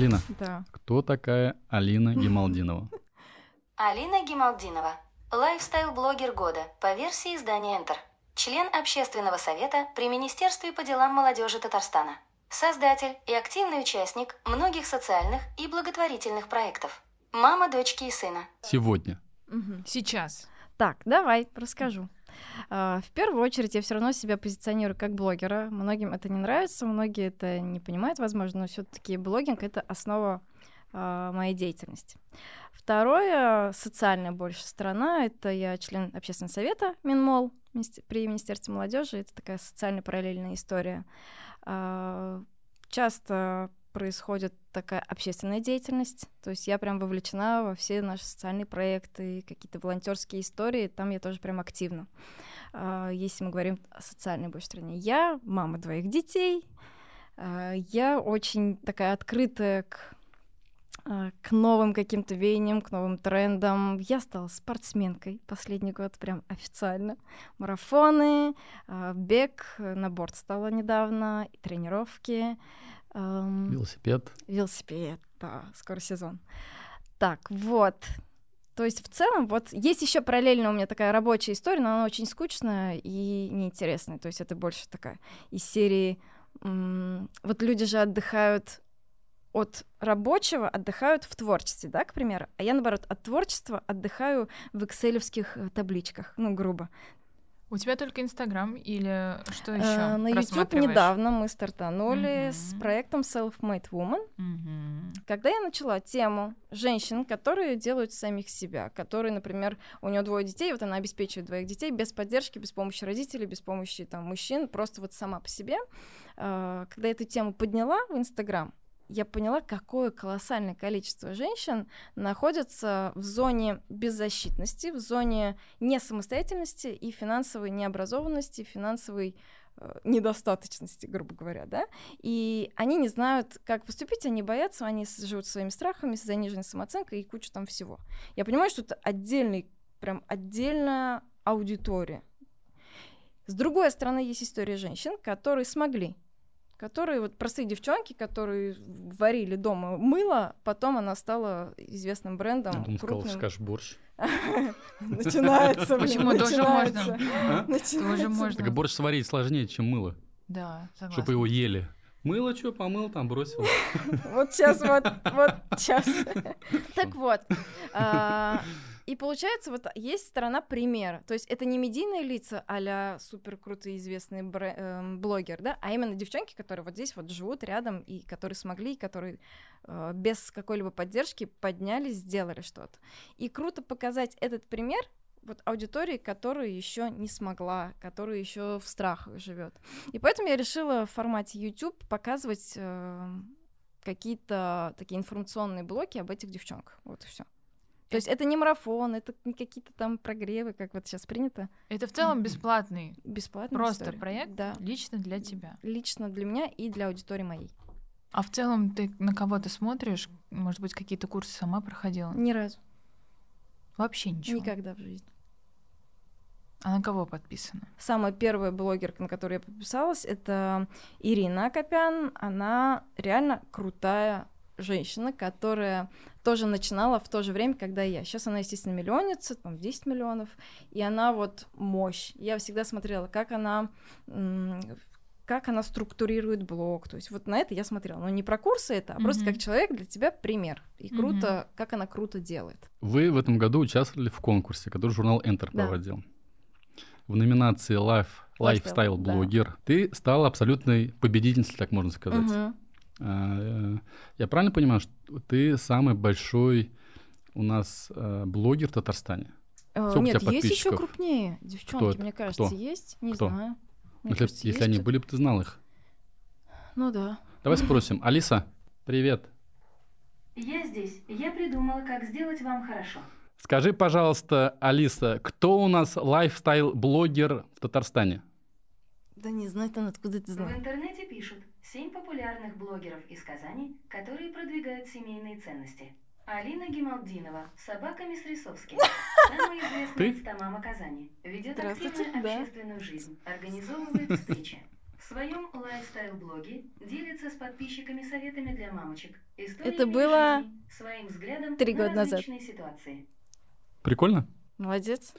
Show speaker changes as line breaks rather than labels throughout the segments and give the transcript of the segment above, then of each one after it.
Алина,
Да.
кто такая Алина Гемалдинова?
Алина Гималдинова. Lifestyle-блогер года по версии издания Enter. Член общественного совета при Министерстве по делам молодежи Татарстана. Создатель и активный участник многих социальных и благотворительных проектов. Мама дочки и сына.
Сегодня.
Мгм.
Сейчас.
Так, давай, расскажу. А, В первую очередь, я все равно себя позиционирую как блогера. Многим это не нравится, многие это не понимают, возможно, но все-таки блогинг это основа а, моей деятельности. Второе, социальная больше сторона, это я член общественного совета Минмол при Министерстве молодежи. Это такая социально параллельная история. А, Часто происходит такая общественная деятельность, то есть я прям вовлечена во все наши социальные проекты, какие-то волонтерские истории, там я тоже прям активна. А, Если мы говорим о социальной больше стороне. Я мама двоих детей, а, я очень такая открытая к а, к новым каким-то веяниям, к новым трендам. Я стала спортсменкой последний год, прям официально. Марафоны, бег, на борт стала недавно, и тренировки.
Велосипед.
Велосипед, да, скоро сезон. Так, вот. То есть в целом вот есть еще параллельно у меня такая рабочая история, но она очень скучная и неинтересная. То есть это больше такая из серии... м, вот люди же отдыхают от рабочего, отдыхают в творчестве, да, к примеру. А я, наоборот, от творчества отдыхаю в экселевских э, табличках, ну, грубо.
У тебя только Инстаграм или что
Э,
еще?
на YouTube недавно мы стартанули с
Мгм.
проектом Self-Made Woman.
Мгм.
Когда я начала тему женщин, которые делают самих себя, которые, например, у нее двое детей, вот она обеспечивает двоих детей без поддержки, без помощи родителей, без помощи там мужчин, просто вот сама по себе. э, Когда я эту тему подняла в Инстаграм, я поняла, какое колоссальное количество женщин находятся в зоне беззащитности, в зоне несамостоятельности и финансовой необразованности, финансовой э, недостаточности, грубо говоря, да, и они не знают, как поступить, они боятся, они живут своими страхами, с заниженной самооценкой и кучу там всего. Я понимаю, что это отдельный, прям отдельная аудитория. С другой стороны, есть история женщин, которые смогли которые вот простые девчонки, которые варили дома мыло, потом она стала известным брендом.
Я думал, сказал, скажешь борщ.
Начинается, блин,
Почему? Тоже можно.
начинается.
А?
Тоже можно.
Так борщ сварить сложнее, чем мыло,
Да, согласна.
чтобы его ели. Мыло что, помыл, там бросил.
Вот сейчас, вот, вот сейчас. Так вот. И получается, вот есть сторона примера. То есть это не медийные лица а супер крутые известные бре- эм, блогер, да, а именно девчонки, которые вот здесь вот живут рядом и которые смогли, и которые э, без какой-либо поддержки поднялись, сделали что-то. И круто показать этот пример вот аудитории, которая еще не смогла, которая еще в страхах живет. И поэтому я решила в формате YouTube показывать э, какие-то такие информационные блоки об этих девчонках. Вот и все. То есть это не марафон, это не какие-то там прогревы, как вот сейчас принято.
Это в целом бесплатный,
Бесплатно.
просто проект
Да.
лично для тебя.
Лично для меня и для аудитории моей.
А в целом ты на кого ты смотришь? Может быть, какие-то курсы сама проходила?
Ни разу.
Вообще ничего.
Никогда в жизни.
А на кого подписана?
Самая первая блогерка, на которую я подписалась, это Ирина Акопян. Она реально крутая женщина, которая тоже начинала в то же время, когда и я. Сейчас она, естественно, миллионница, там 10 миллионов, и она вот мощь. Я всегда смотрела, как она как она структурирует блог. То есть вот на это я смотрела. Но не про курсы это, а просто
Мгм.
как человек для тебя пример. И круто, как она круто делает.
Вы в этом году участвовали в конкурсе, который журнал Enter
Да.
проводил. В номинации Life,
Lifestyle,
Lifestyle Блогер ты стала абсолютной победительницей, так можно сказать.
Мгм.
А, э, Я правильно понимаю, что ты самый большой у нас э, блогер в Татарстане?
Э,
Сколько у
Нет,
тебя
есть еще крупнее девчонки, мне кажется,
Кто?
есть. Не
Кто?
знаю. Мне
Если,
кажется,
если они были бы, ты знал их.
Ну да.
Давай спросим. Алиса, привет.
Я здесь. Я придумала, как сделать вам хорошо.
Скажи, пожалуйста, Алиса, кто у нас лайфстайл-блогер в Татарстане?
Да не знает он, откуда ты
В
знаешь.
интернете пишут семь популярных блогеров из Казани, которые продвигают семейные ценности. Алина Гималдинова, собака Мисс Рисовски, самая известная инстамама Казани, ведет активную
да.
общественную жизнь, организовывает встречи. В своем лайфстайл-блоге делится с подписчиками советами для мамочек.
Это было
своим взглядом
три
на
года назад.
различные ситуации.
Прикольно?
Молодец.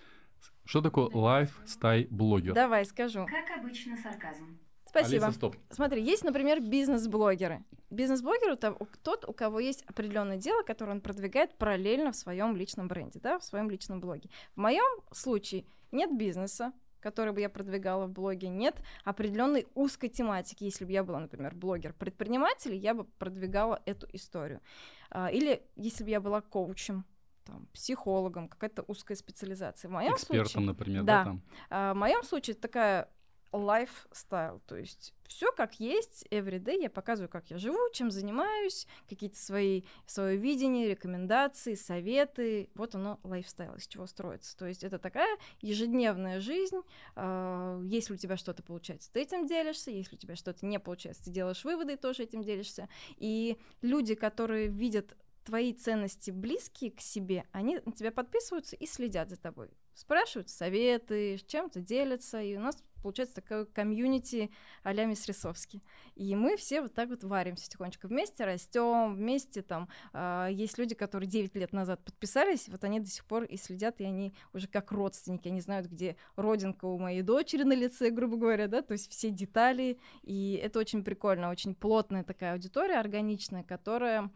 Что такое лайфстайл-блогер?
Давай скажу.
Как обычно, сарказм.
Спасибо.
Алиса, стоп.
Смотри, есть, например, бизнес-блогеры. Бизнес-блогер тот, у кого есть определенное дело, которое он продвигает параллельно в своем личном бренде, да, в своем личном блоге. В моем случае нет бизнеса, который бы я продвигала в блоге, нет определенной узкой тематики. Если бы я была, например, блогер-предприниматель, я бы продвигала эту историю. А, Или если бы я была коучем, там, психологом, какая-то узкая специализация. В моем
Экспертом,
случае,
например,
да.
да, там.
а, в моем случае такая lifestyle, то есть все как есть, everyday, я показываю, как я живу, чем занимаюсь, какие-то свои, свое видение, рекомендации, советы, вот оно lifestyle, из чего строится. То есть это такая ежедневная жизнь, а, если у тебя что-то получается, ты этим делишься, если у тебя что-то не получается, ты делаешь выводы и тоже этим делишься. И люди, которые видят твои ценности близкие к себе, они на тебя подписываются и следят за тобой. Спрашивают советы, чем-то делятся, и у нас получается такое комьюнити а-ля Мисс Рисовски. И мы все вот так вот варимся тихонечко вместе, растем вместе. Там а, есть люди, которые 9 лет назад подписались, вот они до сих пор и следят, и они уже как родственники, они знают, где родинка у моей дочери на лице, грубо говоря, да, то есть все детали, и это очень прикольно, очень плотная такая аудитория, органичная, которая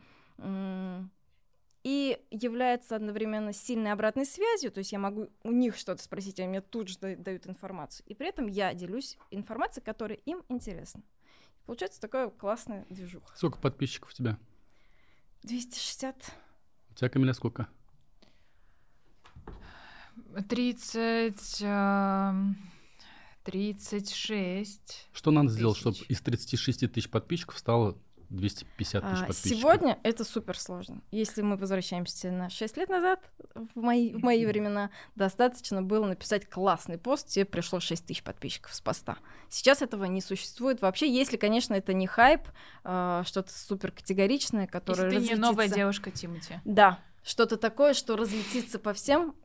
и является одновременно сильной обратной связью, то есть я могу у них что-то спросить, они мне тут же да- дают информацию, и при этом я делюсь информацией, которая им интересна. Получается такая классная движуха.
Сколько подписчиков у тебя?
260.
У тебя, Камиля, сколько?
30... эм, 36.
Что надо сделать, чтобы
Тысяч.
из 36 тысяч подписчиков стало 250 тысяч
А,
подписчиков?
Сегодня это супер сложно. Если мы возвращаемся на 6 лет назад, в мои, в мои времена, достаточно было написать классный пост, тебе пришло 6 тысяч подписчиков с поста. Сейчас этого не существует вообще, если, конечно, это не хайп, а, что-то супер категоричное, которое
Если ты не новая
разлетится.
девушка Тимати.
Да, что-то такое, что разлетится по всем,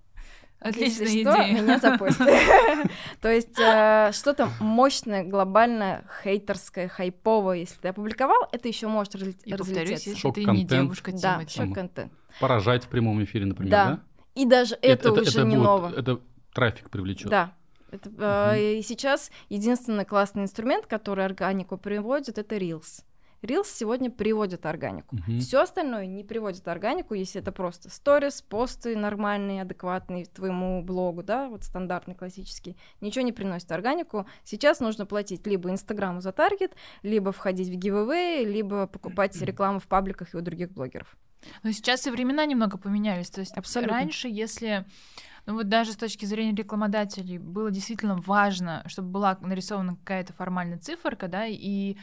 Отличная
Если что,
идея.
меня запустят. То есть э, что-то мощное, глобальное, хейтерское, хайповое, если ты опубликовал, это еще может разлететься.
если ты не
Шок-контент.
девушка
Да,
Тимати.
шок-контент.
Поражать в прямом эфире, например,
Да. И даже это, уже не ново.
Это трафик привлечет.
Да. Это, э, И сейчас единственный классный инструмент, который органику приводит, это Reels. Reels сегодня приводит органику.
Мгм.
Все остальное не приводит органику, если это просто сторис, посты нормальные, адекватные твоему блогу, да, вот стандартный, классический. Ничего не приносит органику. Сейчас нужно платить либо Инстаграму за таргет, либо входить в giveaway, либо покупать рекламу в пабликах и у других блогеров.
Но сейчас и времена немного поменялись. То есть
Абсолютно.
раньше, если ну вот даже с точки зрения рекламодателей было действительно важно, чтобы была нарисована какая-то формальная циферка, да, и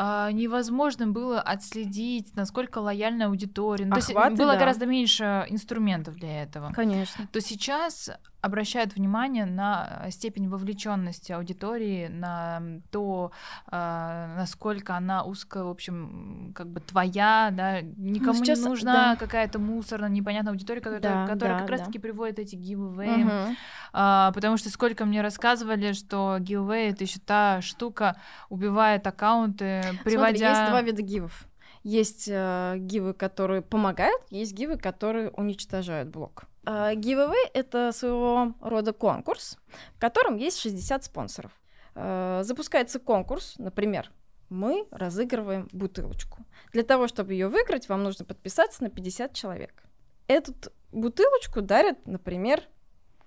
а, невозможно было отследить, насколько лояльна аудитория. Ну, то есть
Охваты,
было
да.
гораздо меньше инструментов для этого.
Конечно.
То сейчас обращают внимание на э, степень вовлеченности аудитории, на то, а, насколько она узко, в общем, как бы твоя, да, никому
сейчас,
не нужна
да.
какая-то мусорная, непонятная аудитория, которая,
Да,
которая
да,
как
да.
раз-таки приводит эти giveaway.
Мгм.
А, потому что сколько мне рассказывали, что giveaway это еще та штука, убивает аккаунты, приводя...
Смотри, есть два вида гивов. Есть э, гивы, которые помогают, есть гивы, которые уничтожают блог. Э, Giveaway — это своего рода конкурс, в котором есть 60 спонсоров. Э, запускается конкурс, например, мы разыгрываем бутылочку. Для того, чтобы ее выиграть, вам нужно подписаться на 50 человек. Эту бутылочку дарят, например,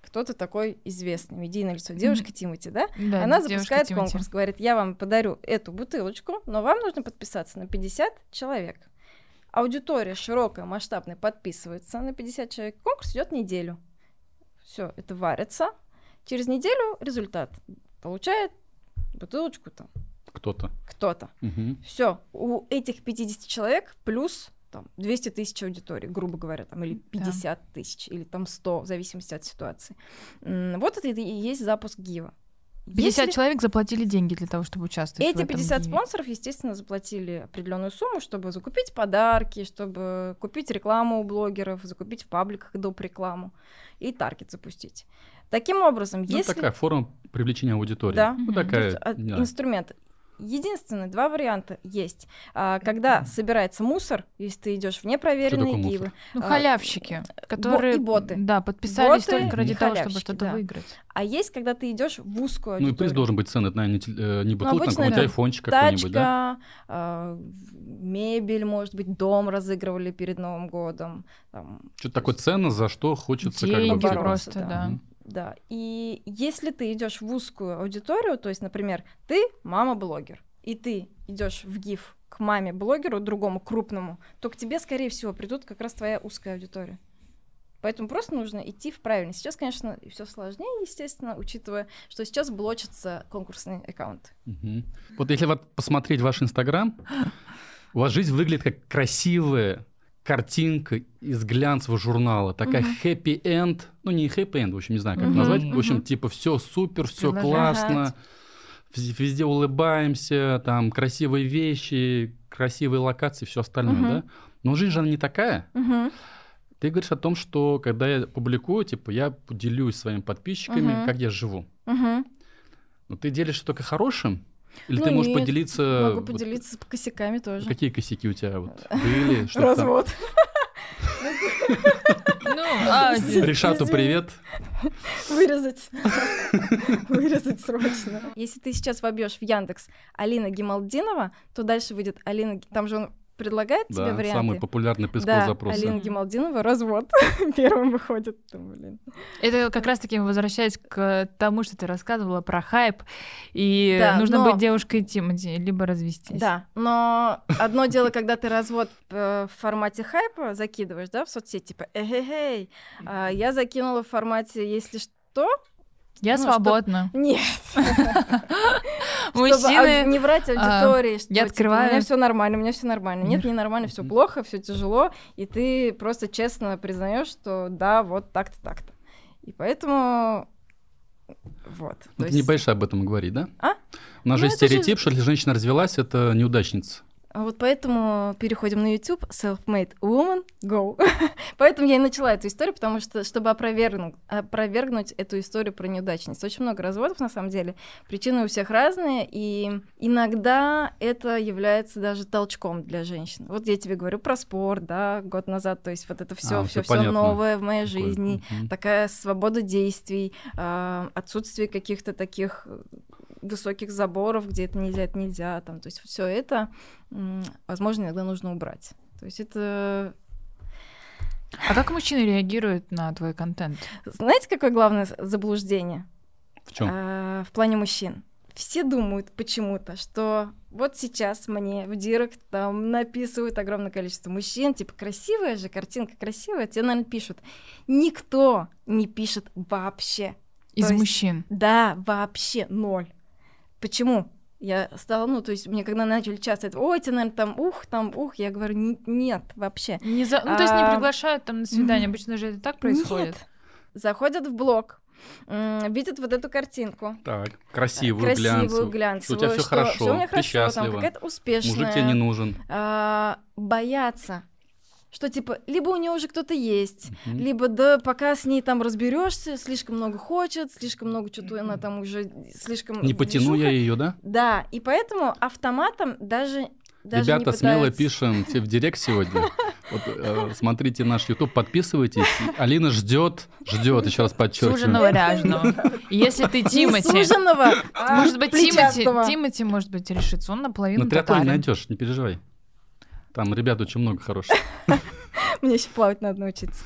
кто-то такой известный, медийное лицо, девушка Тимати, да?
Да,
Она запускает
Тимати.
конкурс, говорит, я вам подарю эту бутылочку, но вам нужно подписаться на 50 человек. Аудитория широкая, масштабная подписывается на 50 человек. Конкурс идет неделю. Все, это варится. Через неделю результат. Получает бутылочку там
Кто-то.
кто-то.
Мгм.
Все, у этих 50 человек плюс там 200 тысяч аудитории, грубо говоря, там, или 50 тысяч, или там 100, в зависимости от ситуации. Вот это и есть запуск Гива.
50
Если-
человек заплатили деньги для того, чтобы участвовать в
Эти
этом
50
гиве.
спонсоров, естественно, заплатили определенную сумму, чтобы закупить подарки, чтобы купить рекламу у блогеров, закупить в пабликах доп. рекламу и таргет запустить. Таким образом,
Ну,
если...
такая форма привлечения аудитории.
Да.
Ну, такая,
есть, а,
да.
инструмент. Единственное, два варианта есть. А, когда собирается мусор, если ты идешь в непроверенные
мусор?
Ну,
а,
халявщики, которые
и боты.
Да, подписались
Боты
только ради того, чтобы что-то
да.
выиграть.
а есть, когда ты идешь в узкую
Ну и
аудиторию.
приз должен быть ценный, это, наверное, не, э, не бутылка, а
обычно
какой-нибудь
это
айфончик какой-нибудь, да?
А, мебель, может быть, дом разыгрывали перед Новым годом. там,
Что-то такое ценно, за что хочется как бы...
Деньги
типа,
бороться,
просто,
да.
да.
Да. И если ты идешь в узкую аудиторию, то есть, например, ты мама-блогер, и ты идешь в ГИФ к маме-блогеру, другому крупному, то к тебе, скорее всего, придут как раз твоя узкая аудитория. Поэтому просто нужно идти в правильный. Сейчас, конечно, все сложнее, естественно, учитывая, что сейчас блочатся конкурсные аккаунты.
Мгм. Вот если вот посмотреть ваш Инстаграм, у вас жизнь выглядит как красивая картинка из глянцевого журнала. Такая хэппи-энд. Ну, не хэппи-энд, в общем, не знаю, как
Мгм,
назвать. В общем, типа все супер, все классно. Вез- Везде улыбаемся, там красивые вещи, красивые локации, все остальное, да? Но жизнь же она не такая. Ты говоришь о том, что когда я публикую, типа, я поделюсь своими подписчиками, как я живу. Но ты делишься только хорошим? Или
Ну
ты можешь
нет,
поделиться...
Могу
вот
поделиться косяками тоже.
Какие косяки у тебя вот были?
Развод.
Ну, а,
Решату привет.
Вырезать. Вырезать срочно. Если ты сейчас вобьешь в Яндекс Алина Гималдинова, то дальше выйдет Алина... Там же он предлагает тебе
Да,
варианты.
самый популярный поисковый
да,
запрос.
Алина Гималдинова, развод. Первым выходит. Блин.
Это как раз-таки возвращаясь к тому, что ты рассказывала про хайп, и
Да,
нужно
но-
быть девушкой Тимати, либо развестись.
Да, но одно дело, когда ты развод в формате хайпа закидываешь, да, в соцсети, типа, эй, я закинула в формате, если что,
Я
Ну,
свободна.
нет. Чтобы
Мужчины...
не врать аудитории, что
я
типа,
открываю-
у меня все нормально, у меня все нормально. Нет, не нормально, все плохо, все тяжело, и ты просто честно признаешь, что да, вот так-то, так-то. И поэтому вот.
ты не боишься об этом говорить, да?
А?
У нас
Ну,
же- стереотип, что если женщина развелась, это неудачница.
А Вот поэтому переходим на YouTube, Self-Made Woman, Go. поэтому я и начала эту историю, потому что, чтобы опровергнуть, опровергнуть эту историю про неудачность. Очень много разводов, на самом деле. Причины у всех разные, и иногда это является даже толчком для женщин. Вот я тебе говорю про спорт, да, год назад, то есть вот это все,
А,
все,
понятно.
новое в моей
Такое,
жизни,
мгм.
такая свобода действий, а, отсутствие каких-то таких высоких заборов, где это нельзя, это нельзя, там, то есть все это, возможно, иногда нужно убрать. То есть это,
А как мужчины реагируют на твой контент?
знаете, какое главное заблуждение
В чем?
А, в плане мужчин? Все думают почему-то, что вот сейчас мне в директ там написывают огромное количество мужчин, типа красивая же картинка, красивая, тебе, наверное, пишут. Никто не пишет вообще.
Из
есть-
мужчин.
Да, вообще ноль. Почему? Я стала, ну, то есть мне когда начали часто это, ой, тебе, наверное, там, ух, там, ух, я говорю, «Н- нет, вообще.
Не за... Ну, то есть не
А,
приглашают там на свидание. Обычно же это так происходит.
Нет. Заходят в блог, видят вот эту картинку.
Так, красивую,
красивую,
глянцевую.
глянцевую.
Что у тебя всё хорошо,
всё у меня
ты
хорошо, там
счастлива.
какая-то успешная.
Мужик тебе не нужен.
а, боятся, что типа либо у нее уже кто-то есть,
Мгм.
либо да, пока с ней там разберешься, слишком много хочет, слишком много что-то она там уже слишком
Не потяну я
движуха.
ее, да?
Да, и поэтому автоматом даже даже не
Ребята, смело
пытаются.
пишем в директ сегодня. Вот, э, смотрите наш YouTube, подписывайтесь. Алина ждет, ждет, еще раз подчеркиваю.
Суженого ряженого. И Если ты
Не
Тимати...
суженого, а
Может быть, Тимати. Тимати, может быть, решится. Он наполовину
На триатлоне
татарин.
найдешь, не переживай. Там ребят очень много хороших.
Мне еще плавать надо научиться.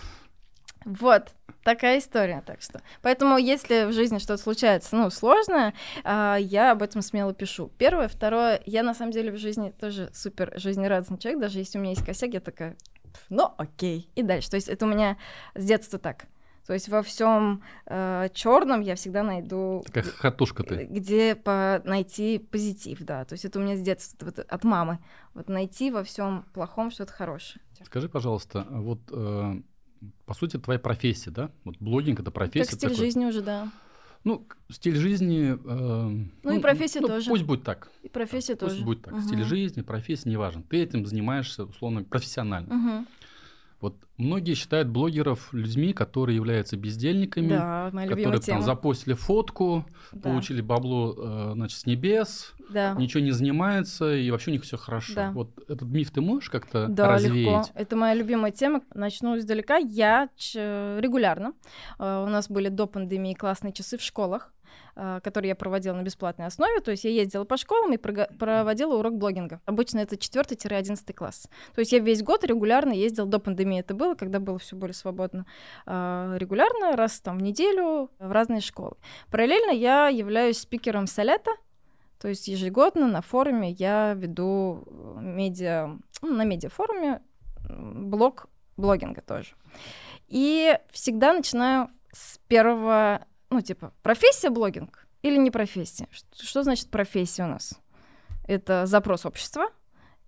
Вот, такая история, так что. Поэтому, если в жизни что-то случается, ну, сложное, а, я об этом смело пишу. Первое. Второе, я на самом деле в жизни тоже супер жизнерадостный человек, даже если у меня есть косяк, я такая, «Пф, ну, окей, и дальше. То есть это у меня с детства так. То есть во всем черном я всегда найду
Такая хатушка ты.
где по найти позитив, да. То есть это у меня с детства, вот от мамы. Вот найти во всем плохом что-то хорошее.
Скажи, пожалуйста, вот э, по сути твоя профессия, да? Вот блогинг это профессия.
как стиль
такой.
жизни уже, да.
Ну, стиль жизни... э,
Ну и профессия
ну,
тоже.
Пусть будет так.
И профессия
Пусть
тоже.
будет так.
Мгм.
Стиль жизни, профессия, неважно. Ты этим занимаешься, условно, профессионально.
Мгм.
Вот многие считают блогеров людьми, которые являются бездельниками,
Да,
которые там
тема.
запостили фотку,
Да.
получили бабло, э, значит, с небес,
Да.
ничего не занимаются, и вообще у них все хорошо.
Да.
Вот этот миф ты можешь как-то
Да,
развеять?
легко. Это моя любимая тема. Начну издалека. Я ч- регулярно. э, У нас были до пандемии классные часы в школах э, которые я проводила на бесплатной основе. То есть я ездила по школам и проводила урок блогинга. Обычно это 4-11 класс. То есть я весь год регулярно ездила, до пандемии это было, когда было все более свободно, э, регулярно, раз там в неделю в разные школы. Параллельно я являюсь спикером Солета, то есть ежегодно на форуме я веду э, медиа, ну, на медиафоруме блог блогинга тоже. И всегда начинаю с первого, ну, типа, профессия блогинг или не профессия? Что, что значит профессия у нас? Это запрос общества,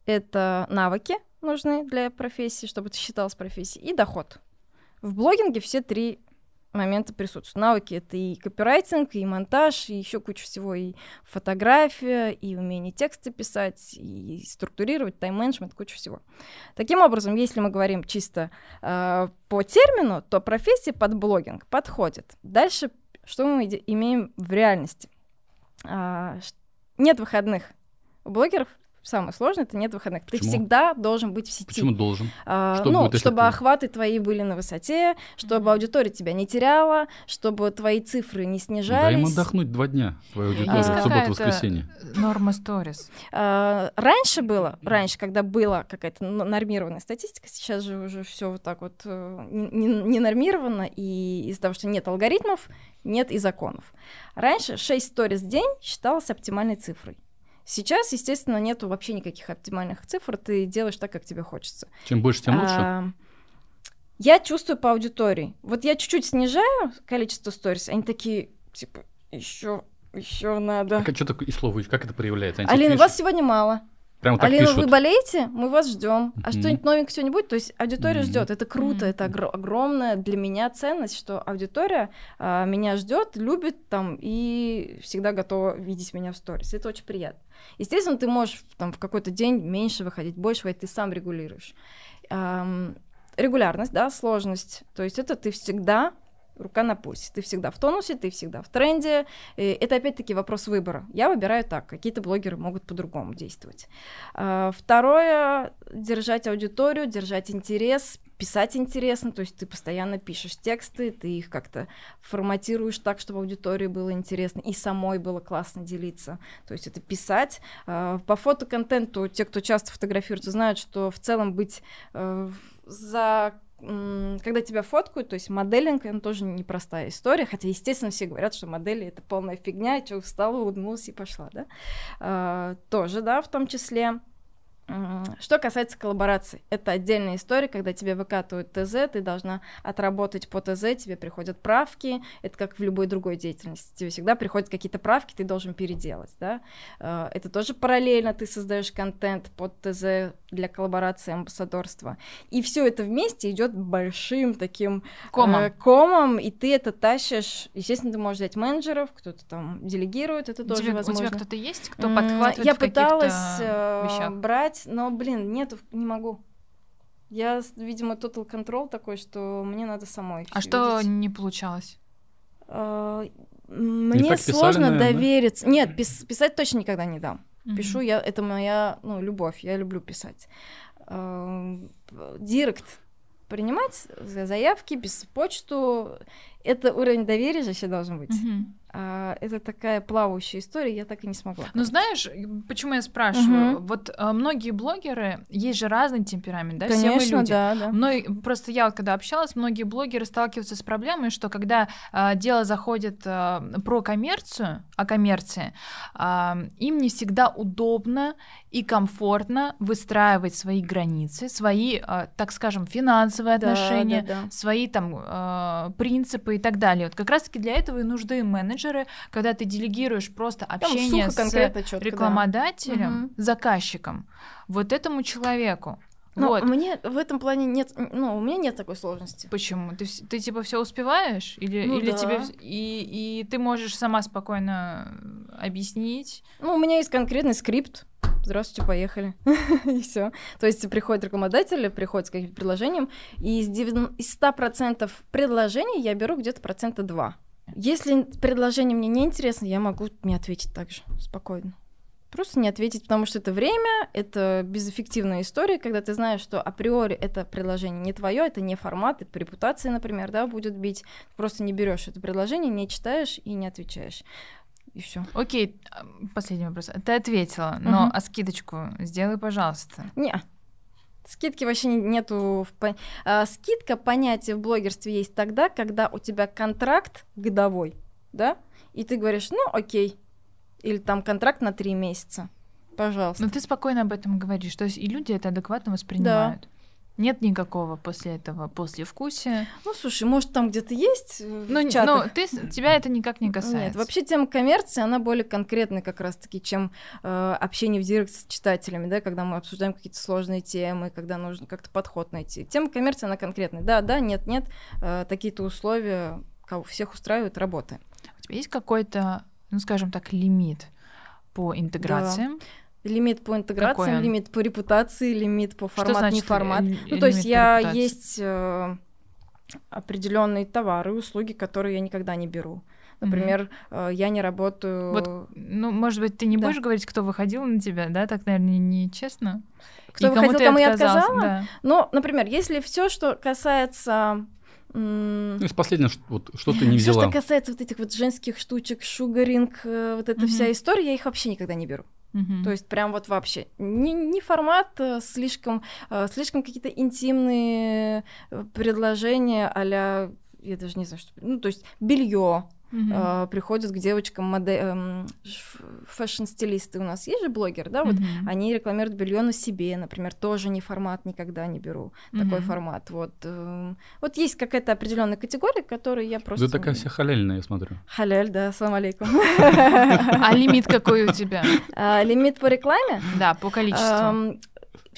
это навыки нужны для профессии, чтобы это считалось профессией, и доход. В блогинге все три момента присутствуют. Навыки — это и копирайтинг, и монтаж, и еще куча всего, и фотография, и умение тексты писать, и структурировать, тайм-менеджмент, куча всего. Таким образом, если мы говорим чисто э, по термину, то профессия под блогинг подходит. Дальше, что мы имеем в реальности? А, нет выходных. У блогеров самое сложное — это нет выходных. Ты
Почему?
всегда должен быть в сети.
Почему должен?
А,
Что
ну,
будет,
чтобы
ты-
охваты твои были на высоте, чтобы аудитория тебя не теряла, чтобы твои цифры не
Дай
снижались.
им отдохнуть два дня, твою аудиторию,
Есть
в субботу-воскресенье.
Норма сторис.
А, раньше было, раньше, когда была какая-то нормированная статистика, сейчас же уже все вот так вот э, не, не- нормировано, и из-за того, что нет алгоритмов, нет и законов. Раньше 6 сториз в день считалось оптимальной цифрой. Сейчас, естественно, нету вообще никаких оптимальных цифр, ты делаешь так, как тебе хочется.
Чем больше, тем лучше.
А, Я чувствую по аудитории. Вот я чуть-чуть снижаю количество сторис, они такие, типа, еще, еще надо.
Как, что такое и слово, как это проявляется? Они
Алина,
пишут?
вас сегодня мало.
Прямо так
Алина,
пишут.
вы болеете? Мы вас ждем. А
Мгм.
что-нибудь новенькое сегодня будет? То есть аудитория
Мгм.
ждет. Это круто,
Мгм.
это огр- огромная для меня ценность, что аудитория а, меня ждет, любит там и всегда готова видеть меня в сторис. Это очень приятно. Естественно, ты можешь там в какой-то день меньше выходить, больше выходить, ты сам регулируешь. Ам, регулярность, да, сложность. То есть это ты всегда рука на пульсе. Ты всегда в тонусе, ты всегда в тренде. И это опять-таки вопрос выбора. Я выбираю так, какие-то блогеры могут по-другому действовать. А, Второе — держать аудиторию, держать интерес, писать интересно, то есть ты постоянно пишешь тексты, ты их как-то форматируешь так, чтобы аудитории было интересно, и самой было классно делиться. То есть это писать. А, По фотоконтенту те, кто часто фотографируется, знают, что в целом быть э, за когда тебя фоткают, то есть моделинг, это тоже непростая история, хотя, естественно, все говорят, что модели это полная фигня, что встала, улыбнулась и пошла, да. А, тоже, да, в том числе. Что касается коллабораций, это отдельная история, когда тебе выкатывают ТЗ, ты должна отработать по ТЗ, тебе приходят правки, это как в любой другой деятельности, тебе всегда приходят какие-то правки, ты должен переделать, да. А, Это тоже параллельно ты создаешь контент под ТЗ для коллаборации амбассадорства, и все это вместе идет большим таким
Комом.
э, комом, и ты это тащишь. Естественно, ты можешь взять менеджеров, кто-то там делегирует, это
У
тоже
тебя, у
возможно.
тебя кто-то есть, кто подхватывает
Я пыталась э,
вещах?
Брать, но, блин, нету, не могу. Я, видимо, total control такой, что мне надо самой.
А что
видеть.
не получалось?
А, Мне
писали,
сложно
наверное, да?
довериться. Нет, пис- писать точно никогда не дам.
Мгм.
Пишу я, это моя, ну, любовь, я люблю писать. Эм, Директ принимать за- заявки, без почту, это уровень доверия же еще должен быть.
Мгм.
А, это такая плавающая история, я так и не смогла.
Ну, знаешь, почему я спрашиваю?
Мгм.
Вот э, многие блогеры, есть же разный темперамент, да, все мы
Конечно,
люди.
да, да.
Мной, просто я вот когда общалась, многие блогеры сталкиваются с проблемой, что когда а, дело заходит а, про коммерцию, о коммерции, а, им не всегда удобно и комфортно выстраивать свои границы, свои, а, так скажем, финансовые
Да,
отношения,
да, да.
свои там а, принципы и так далее. Вот как раз-таки для этого и нужны менеджеры, когда ты делегируешь просто
Там
общение
сухо,
с
да.
рекламодателем,
Мгм.
заказчиком, вот этому человеку
Но
вот.
мне в этом плане нет, ну, у меня нет такой сложности.
Почему? Ты, ты типа все успеваешь? Или,
Ну
или
да.
тебе и, и ты можешь сама спокойно объяснить?
Ну, у меня есть конкретный скрипт. Здравствуйте, поехали. и все. То есть приходит рекламодатель, приходит с каким-то предложением, и из, 90 из 100% предложений я беру где-то процента 2. Если предложение мне не интересно, я могу не ответить так же, спокойно. Просто не ответить, потому что это время, это безэффективная история, когда ты знаешь, что априори это предложение не твое, это не формат, это по репутации, например, да, будет бить. Ты просто не берешь это предложение, не читаешь и не отвечаешь. И все.
Окей, последний вопрос. Ты ответила, но
Мгм.
а скидочку сделай, пожалуйста.
Не. Скидки вообще не- нету. В а, скидка понятие в блогерстве есть тогда, когда у тебя контракт годовой, да, и ты говоришь, ну окей, или там контракт на три месяца, пожалуйста.
Но ты спокойно об этом говоришь. То есть и люди это адекватно воспринимают. Нет никакого после этого послевкусия.
Ну слушай, может там где-то есть э, в
Ну, н-
чатах?
но ты, с- тебя это никак не касается.
Нет, вообще тема коммерции, она более конкретная как раз-таки, чем э, общение в директ с читателями, да, когда мы обсуждаем какие-то сложные темы, когда нужно как-то подход найти. Тема коммерции, она конкретная. Да, да, нет, нет, э, такие-то условия, кого всех устраивает, работаем.
У тебя есть какой-то, ну скажем так, лимит по интеграциям?
Лимит по
Какой
интеграциям,
он?
лимит по репутации, лимит по
Что
формат, не
значит
формат.
ли-
Ну, то есть я
репутации?
есть э, определенные товары, услуги, которые я никогда не беру. Например, э, я не работаю.
Вот, ну, может быть, ты не
Да.
будешь говорить, кто выходил на тебя, да? Так, наверное, нечестно.
Кто
И
выходил,
ты
кому я отказала?
да.
Ну, например, если все, что касается
Ну, из последнего, вот, что ты не
Все,
взяла.
что касается вот этих вот женских штучек, шугаринг, э, вот эта вся
Мгм.
история, я их вообще никогда не беру.
Мгм.
То есть прям вот вообще. Не, не формат, э, слишком, э, слишком какие-то интимные предложения а я даже не знаю, что... Ну, то есть белье Э, приходят к девочкам, моде... эм, фэшн-стилисты у нас есть же блогер, да, вот
Мгм.
они рекламируют белье на себе, например, тоже не формат никогда не беру такой
Мгм.
формат. Вот, эм, вот есть какая-то определенная категория, которую я просто.
Ты такая вся халяльная, я смотрю.
Халяль, да, салам алейкум.
А лимит какой у тебя?
А, Лимит по рекламе?
Да, по количеству.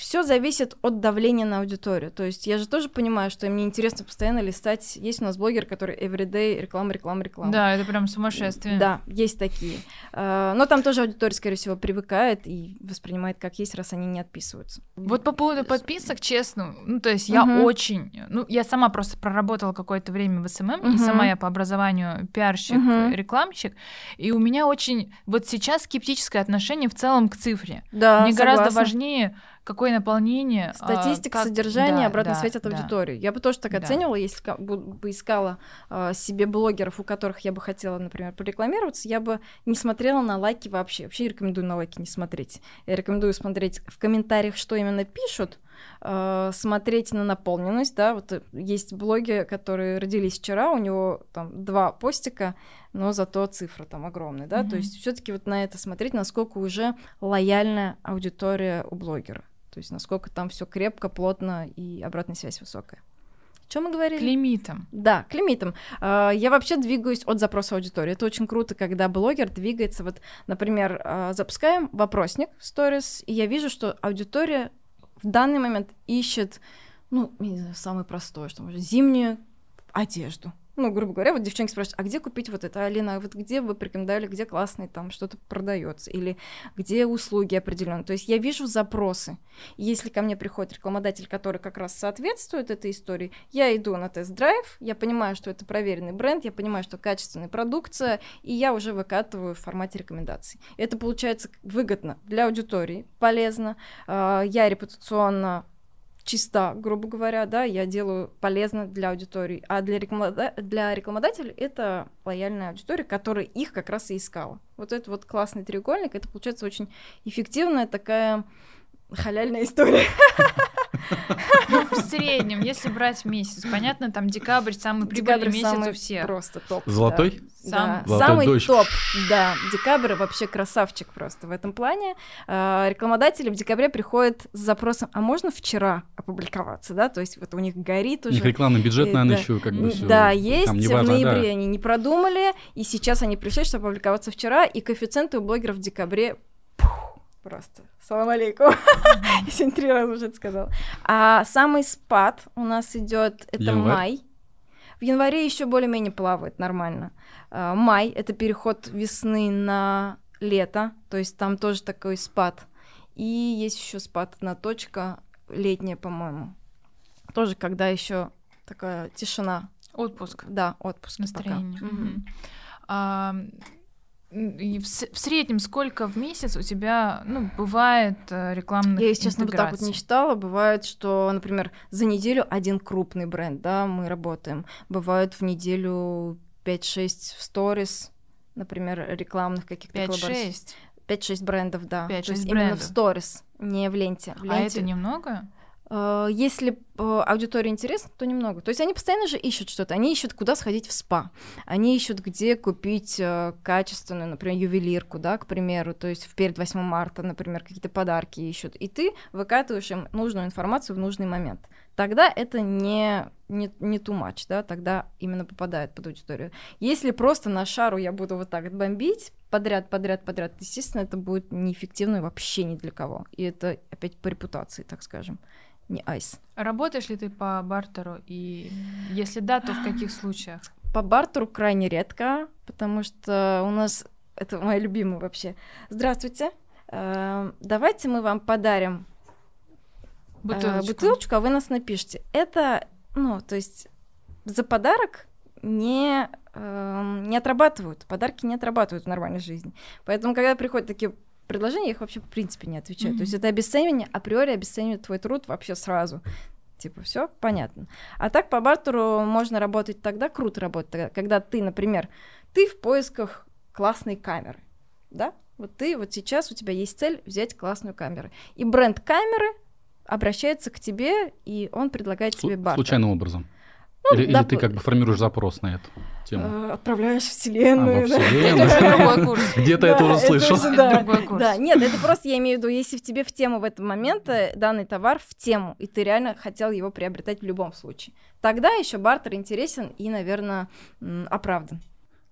Все зависит от давления на аудиторию. То есть я же тоже понимаю, что мне интересно постоянно листать. Есть у нас блогер, который everyday реклама, реклама, реклама.
Да, это прям сумасшествие.
Да, есть такие. А, Но там тоже аудитория, скорее всего, привыкает и воспринимает как есть, раз они не отписываются.
Вот по поводу подписок, честно, ну, то есть я
Мгм.
очень... Ну, я сама просто проработала какое-то время в SMM, и
Мгм.
сама я по образованию пиарщик,
Мгм.
рекламщик, и у меня очень... Вот сейчас скептическое отношение в целом к цифре.
Да,
Мне гораздо
согласна.
важнее, какое наполнение... а,
Статистика,
как-
содержание,
да,
обратная
да,
связь от
да.
аудитории. Я бы тоже так
Да.
оценивала, если бы искала а, себе блогеров, у которых я бы хотела, например, порекламироваться, я бы не смотрела на лайки вообще. Вообще рекомендую на лайки не смотреть. Я рекомендую смотреть в комментариях, что именно пишут, а, смотреть на наполненность, да, вот э, есть блоги, которые родились вчера, у него там два постика, но зато цифра там огромная, да,
Мгм.
то есть все таки вот на это смотреть, насколько уже лояльная аудитория у блогера. То есть насколько там все крепко, плотно и обратная связь высокая. Чем мы говорили?
К лимитам.
Да, к лимитам. А, Я вообще двигаюсь от запроса аудитории. Это очень круто, когда блогер двигается. Вот, например, а, запускаем вопросник в сторис, и я вижу, что аудитория в данный момент ищет, ну, не знаю, самое простое, что может, зимнюю одежду. Ну, грубо говоря, вот девчонки спрашивают, а где купить вот это, Алина, вот где вы порекомендовали, где классный там что-то продается, или где услуги определенные. То есть я вижу запросы. Если ко мне приходит рекламодатель, который как раз соответствует этой истории, я иду на тест-драйв, я понимаю, что это проверенный бренд, я понимаю, что качественная продукция, и я уже выкатываю в формате рекомендаций. Это получается выгодно для аудитории, полезно. А, Я репутационно чиста, грубо говоря, да, я делаю полезно для аудитории, а для, рекламода- для рекламодателей это лояльная аудитория, которая их как раз и искала. Вот это вот классный треугольник, это получается очень эффективная такая халяльная история.
Ну, в среднем, если брать месяц, понятно, там декабрь самый прибыльный
Декабрь
месяц
самый
у всех.
просто топ.
Золотой?
Да,
Сам-
да.
Золотой
самый
дождь.
топ. Да, декабрь вообще красавчик просто в этом плане. А, Рекламодатели в декабре приходят с запросом, а можно вчера опубликоваться, да? То есть вот у них горит
У
уже.
них рекламный бюджет,
Э,
наверное,
да.
еще как бы
Да, есть.
там
в
да.
ноябре они не продумали, и сейчас они пришли, чтобы опубликоваться вчера, и коэффициенты у блогеров в декабре Просто. Салам алейкум. Я сегодня три раза уже это сказала. А самый спад у нас идет это
Январь.
май. В январе еще более-менее плавает нормально. А, Май это переход весны на лето, то есть там тоже такой спад. И есть еще спад на точка летняя, по-моему. Тоже когда еще такая тишина.
Отпуск.
Да, отпуск.
Настроение.
Мгм.
Мгм. А, и в, среднем сколько в месяц у тебя ну, бывает э, рекламных
Я, если честно, вот так вот не считала. Бывает, что, например, за неделю один крупный бренд, да, мы работаем. Бывает в неделю 5-6 в сторис, например, рекламных каких-то коллабораций.
5-6.
5-6 брендов, да. То
5-6
есть именно в
брендов.
сторис, не в ленте. В
А
ленте,
это немного?
Э, Если э, аудитория интересна, то немного. То есть они постоянно же ищут что-то. Они ищут, куда сходить в спа. Они ищут, где купить э, качественную, например, ювелирку, да, к примеру. То есть в перед 8 марта, например, какие-то подарки ищут. И ты выкатываешь им нужную информацию в нужный момент. Тогда это не, не, не too much, да, тогда именно попадает под аудиторию. Если просто на шару я буду вот так бомбить подряд, подряд, подряд, естественно, это будет неэффективно вообще ни для кого. И это опять по репутации, так скажем, не айс.
Работаешь ли ты по бартеру? И если да, то в каких случаях?
По бартеру крайне редко, потому что у нас это моя любимая вообще. Здравствуйте. э, Давайте мы вам подарим
Бутылочку.
бутылочку, а вы нас напишите. Это, ну, то есть за подарок не, эм, не отрабатывают. Подарки не отрабатывают в нормальной жизни. Поэтому, когда приходят такие предложения, я их вообще в принципе не отвечаю. То есть это обесценивание, априори обесценивает твой труд вообще сразу. Типа, все понятно. А так по бартеру можно работать тогда, круто работать тогда, когда ты, например, ты в поисках классной камеры, да? Вот ты вот сейчас у тебя есть цель взять классную камеру. И бренд камеры обращается к тебе, и он предлагает
Слу-
тебе бартер.
Случайным образом.
Ну,
или, или
да,
ты
по-
как бы формируешь запрос на эту тему?
Э, Отправляешь в
А,
вселенную. да.
вселенную. Где-то это
Да,
уже слышал.
да. нет, это просто я имею в виду, если в тебе в тему в этот момент э, данный товар в тему, и ты реально хотел его приобретать в любом случае. Тогда еще бартер интересен и, наверное, оправдан.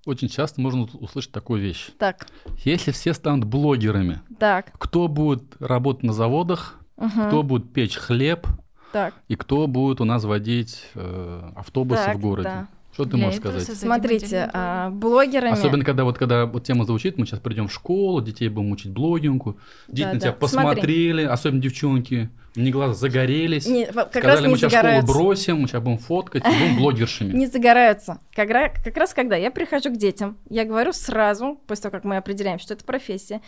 Очень часто можно услышать такую вещь.
Так,
Если все станут блогерами,
так,
кто будет работать на заводах,
мгм,
кто будет печь хлеб
так.
и кто будет у нас водить э, автобусы
Так,
в городе?
да.
Что ты
Для
можешь сказать?
Смотрите, а, блогерами...
Особенно, когда вот когда вот тема звучит, мы сейчас придем в школу, детей будем учить блогингу, дети
Да,
на тебя
да. Смотри.
посмотрели, особенно девчонки, мне глаза загорелись.
Не, как
Сказали,
раз не
мы сейчас школу
загораются.
бросим, мы сейчас будем фоткать, будем блогершами.
Не загораются. Как, как раз когда я прихожу к детям, я говорю сразу, после того, как мы определяем, что это профессия,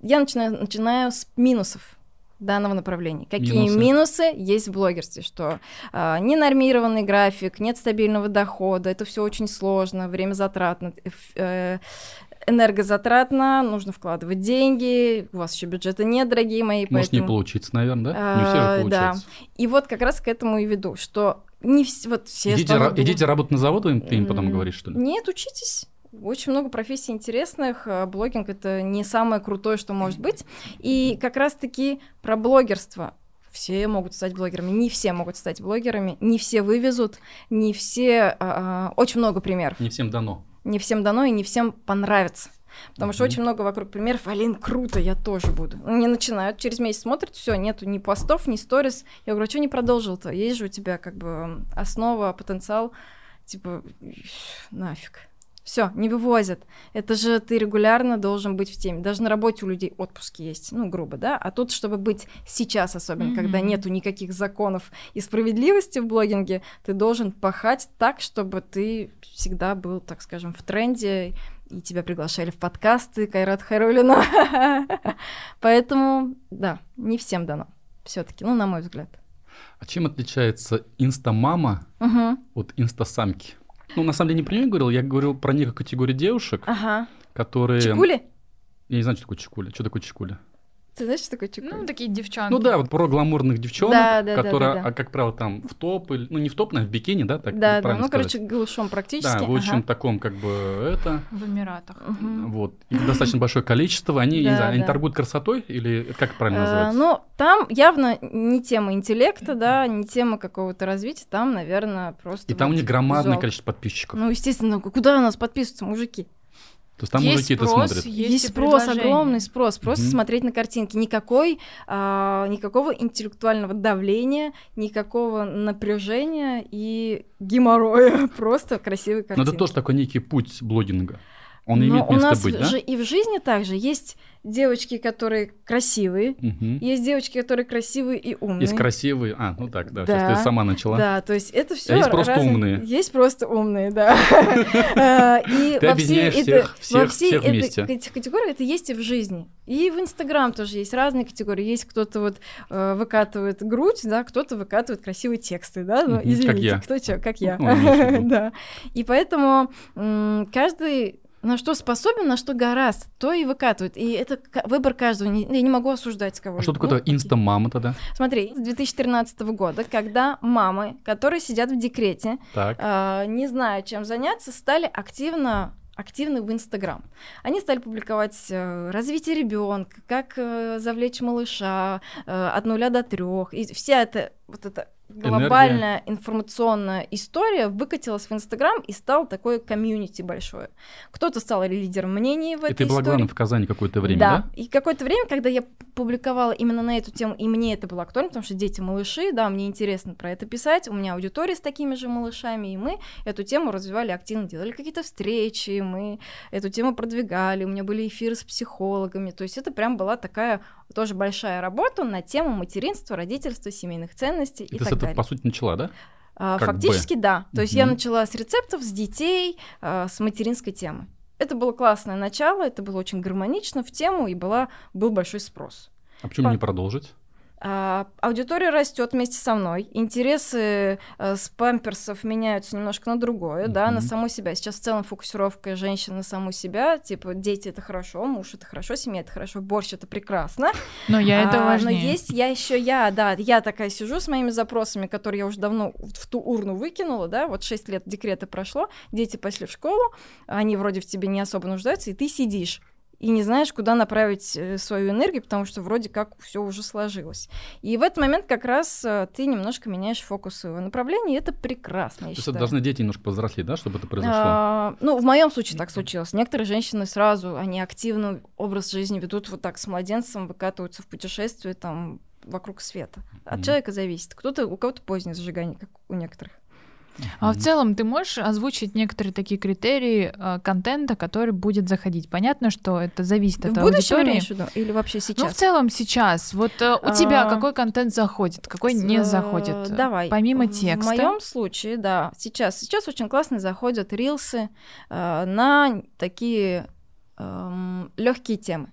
я начинаю, начинаю с минусов данного направления. Какие
Минусы?
минусы, есть в блогерстве, что а, ненормированный график, нет стабильного дохода, это все очень сложно, время затратно, э, э, энергозатратно, нужно вкладывать деньги, у вас еще бюджета нет, дорогие мои,
Может не
поэтому...
получиться, наверное, да? Не у всех
А,
же
да. И вот как раз к этому и веду, что не вс- вот все
Идите, ра- идите работать на завод, ты им потом говоришь, что ли?
Нет, учитесь. Очень много профессий интересных. а Блогинг это не самое крутое, что может быть. И как раз-таки про блогерство. Все могут стать блогерами, не все могут стать блогерами, не все вывезут, не все. а, а, очень много примеров.
Не всем дано.
Не всем дано и не всем понравится. Потому что
Мгм.
очень много вокруг примеров. Алин, круто, я тоже буду. Не начинают, через месяц смотрят, все, нету ни постов, ни сторис. Я говорю, а что не продолжил-то? Есть же у тебя как бы основа, потенциал. Типа, нафиг. Все, не вывозят. Это же ты регулярно должен быть в теме. Даже на работе у людей отпуски есть, ну, грубо, да. А тут, чтобы быть сейчас, особенно, когда
Мгм.
нету никаких законов и справедливости в блогинге, ты должен пахать так, чтобы ты всегда был, так скажем, в тренде, и тебя приглашали в подкасты Кайрат Хайрулина. Поэтому, да, не всем дано. Все-таки, ну, на мой взгляд.
А чем отличается инстамама
Мгм.
от инстасамки? Ну, на самом деле, не про нее говорил, я говорил про некую категорию девушек,
Ага.
которые...
Чекули?
Я не знаю, что такое чекуля. Что такое чекуля?
Ты знаешь, что такое чекули?
Ну, такие девчонки.
Ну да, вот про гламурных девчонок,
Да, да, да,
которые,
да, да.
а, как правило, там в топ, или, ну не в топ, наверное, в бикини, да, так
да, да, ну,
сказать?
короче, голышом практически.
Да, в общем
ага.
таком как бы это,
В Эмиратах.
Вот, их достаточно большое количество, они, не
Да,
знаю, они
да.
торгуют красотой или как правильно
Э,
называется?
Ну, там явно не тема интеллекта, да, не тема какого-то развития, там, наверное, просто...
И там у них громадное количество подписчиков.
Ну, естественно, куда у нас подписываются мужики?
То есть там
есть
мужики это
спрос,
смотрят.
есть,
Есть, спрос, огромный спрос, просто
Мгм.
смотреть на картинки. Никакой, а, никакого интеллектуального давления, никакого напряжения и геморроя. Просто красивые
Но
картинки.
это тоже такой некий путь блогинга. Он
Но
имеет
у
место
нас
быть, да?
и в жизни также есть девочки, которые красивые,
Мгм.
есть девочки, которые красивые и умные.
Есть красивые. А, ну так, да. Сейчас
Да.
ты сама начала.
Да, то есть это все.
есть просто умные.
Есть просто умные, да. А, И во всей этой- категории это есть и в жизни. И в Инстаграм тоже есть разные категории. Есть кто-то вот э, выкатывает грудь, да, кто-то выкатывает красивые тексты, да, ну, извините,
я.
кто чё, как я.
Ну, в виду.
Да. И поэтому каждый на что способен, на что гораст, то и выкатывает. И это выбор каждого. Я не могу осуждать кого-то.
А что такое
Ну,
инста-мама тогда?
Смотри, с 2013 года, когда мамы, которые сидят в декрете, а, не зная, чем заняться, стали активно активны в Инстаграм. Они стали публиковать э, развитие ребенка, как э, завлечь малыша э, от нуля до трех. И вся эта вот эта глобальная информационная история выкатилась в Инстаграм и стал такое комьюнити большое. Кто-то стал лидером мнений в
И
этой
ты была
истории.
главным в Казани какое-то время, да?
И какое-то время, когда я публиковала именно на эту тему, и мне это было актуально, потому что дети малыши, да, мне интересно про это писать, у меня аудитория с такими же малышами, и мы эту тему развивали активно, делали какие-то встречи, мы эту тему продвигали, у меня были эфиры с психологами, то есть это прям была такая тоже большая работа на тему материнства, родительства, семейных ценностей
И
и
с
так далее.
по сути, начала, да?
А,
как бы.
Фактически, да. То есть я
Мгм.
начала с рецептов, с детей, а, с материнской темы. Это было классное начало, это было очень гармонично в тему, и была, был большой спрос.
А почему
По-
не продолжить?
А, аудитория растет вместе со мной, интересы э, с памперсов меняются немножко на другое, да, на саму себя. Сейчас в целом фокусировка женщин на саму себя, типа дети это хорошо, муж это хорошо, семья это хорошо, борщ это прекрасно.
Но я это
А,
важнее.
Но есть я еще я, да, я такая сижу с моими запросами, которые я уже давно в ту урну выкинула, да, вот 6 лет декрета прошло, дети пошли в школу, они вроде в тебе не особо нуждаются, и ты сидишь и не знаешь, куда направить э, свою энергию, потому что вроде как все уже сложилось. И в этот момент как раз э, ты немножко меняешь фокус своего направления, и это прекрасно,
То есть это должны дети немножко повзрослеть, да, чтобы это произошло?
А, ну, в моем случае так случилось. Некоторые женщины сразу, они активно образ жизни ведут вот так с младенцем, выкатываются в путешествие там вокруг света. От
Мгм.
человека зависит. Кто-то, у кого-то позднее зажигание, как у некоторых.
А в целом ты можешь озвучить некоторые такие критерии э, контента, который будет заходить? Понятно, что это зависит
в
от аудитории.
в виду? Или вообще
Ну, в
сейчас?
целом сейчас. Вот э, у тебя
А,
какой контент заходит, какой не
э,
заходит?
Давай.
Помимо
В
текста.
моем случае, да, сейчас. Сейчас очень классно заходят рилсы э, на такие легкие темы.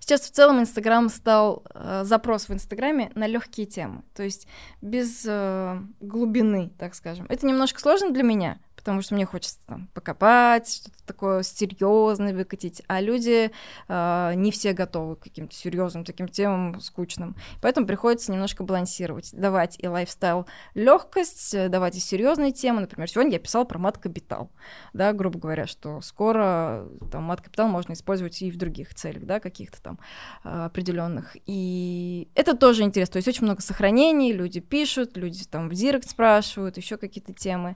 Сейчас в целом Инстаграм стал э, запрос в Инстаграме на легкие темы, то есть без э, глубины, так скажем. Это немножко сложно для меня, потому что мне хочется там покопать, что-то такое серьезное выкатить, а люди э, не все готовы к каким-то серьезным таким темам скучным. Поэтому приходится немножко балансировать, давать и лайфстайл легкость, давать и серьезные темы. Например, сегодня я писала про мат-капитал, да, грубо говоря, что скоро там мат-капитал можно использовать и в других целях, да, каких-то там э, определенных. И это тоже интересно. То есть очень много сохранений, люди пишут, люди там в direct спрашивают, еще какие-то темы.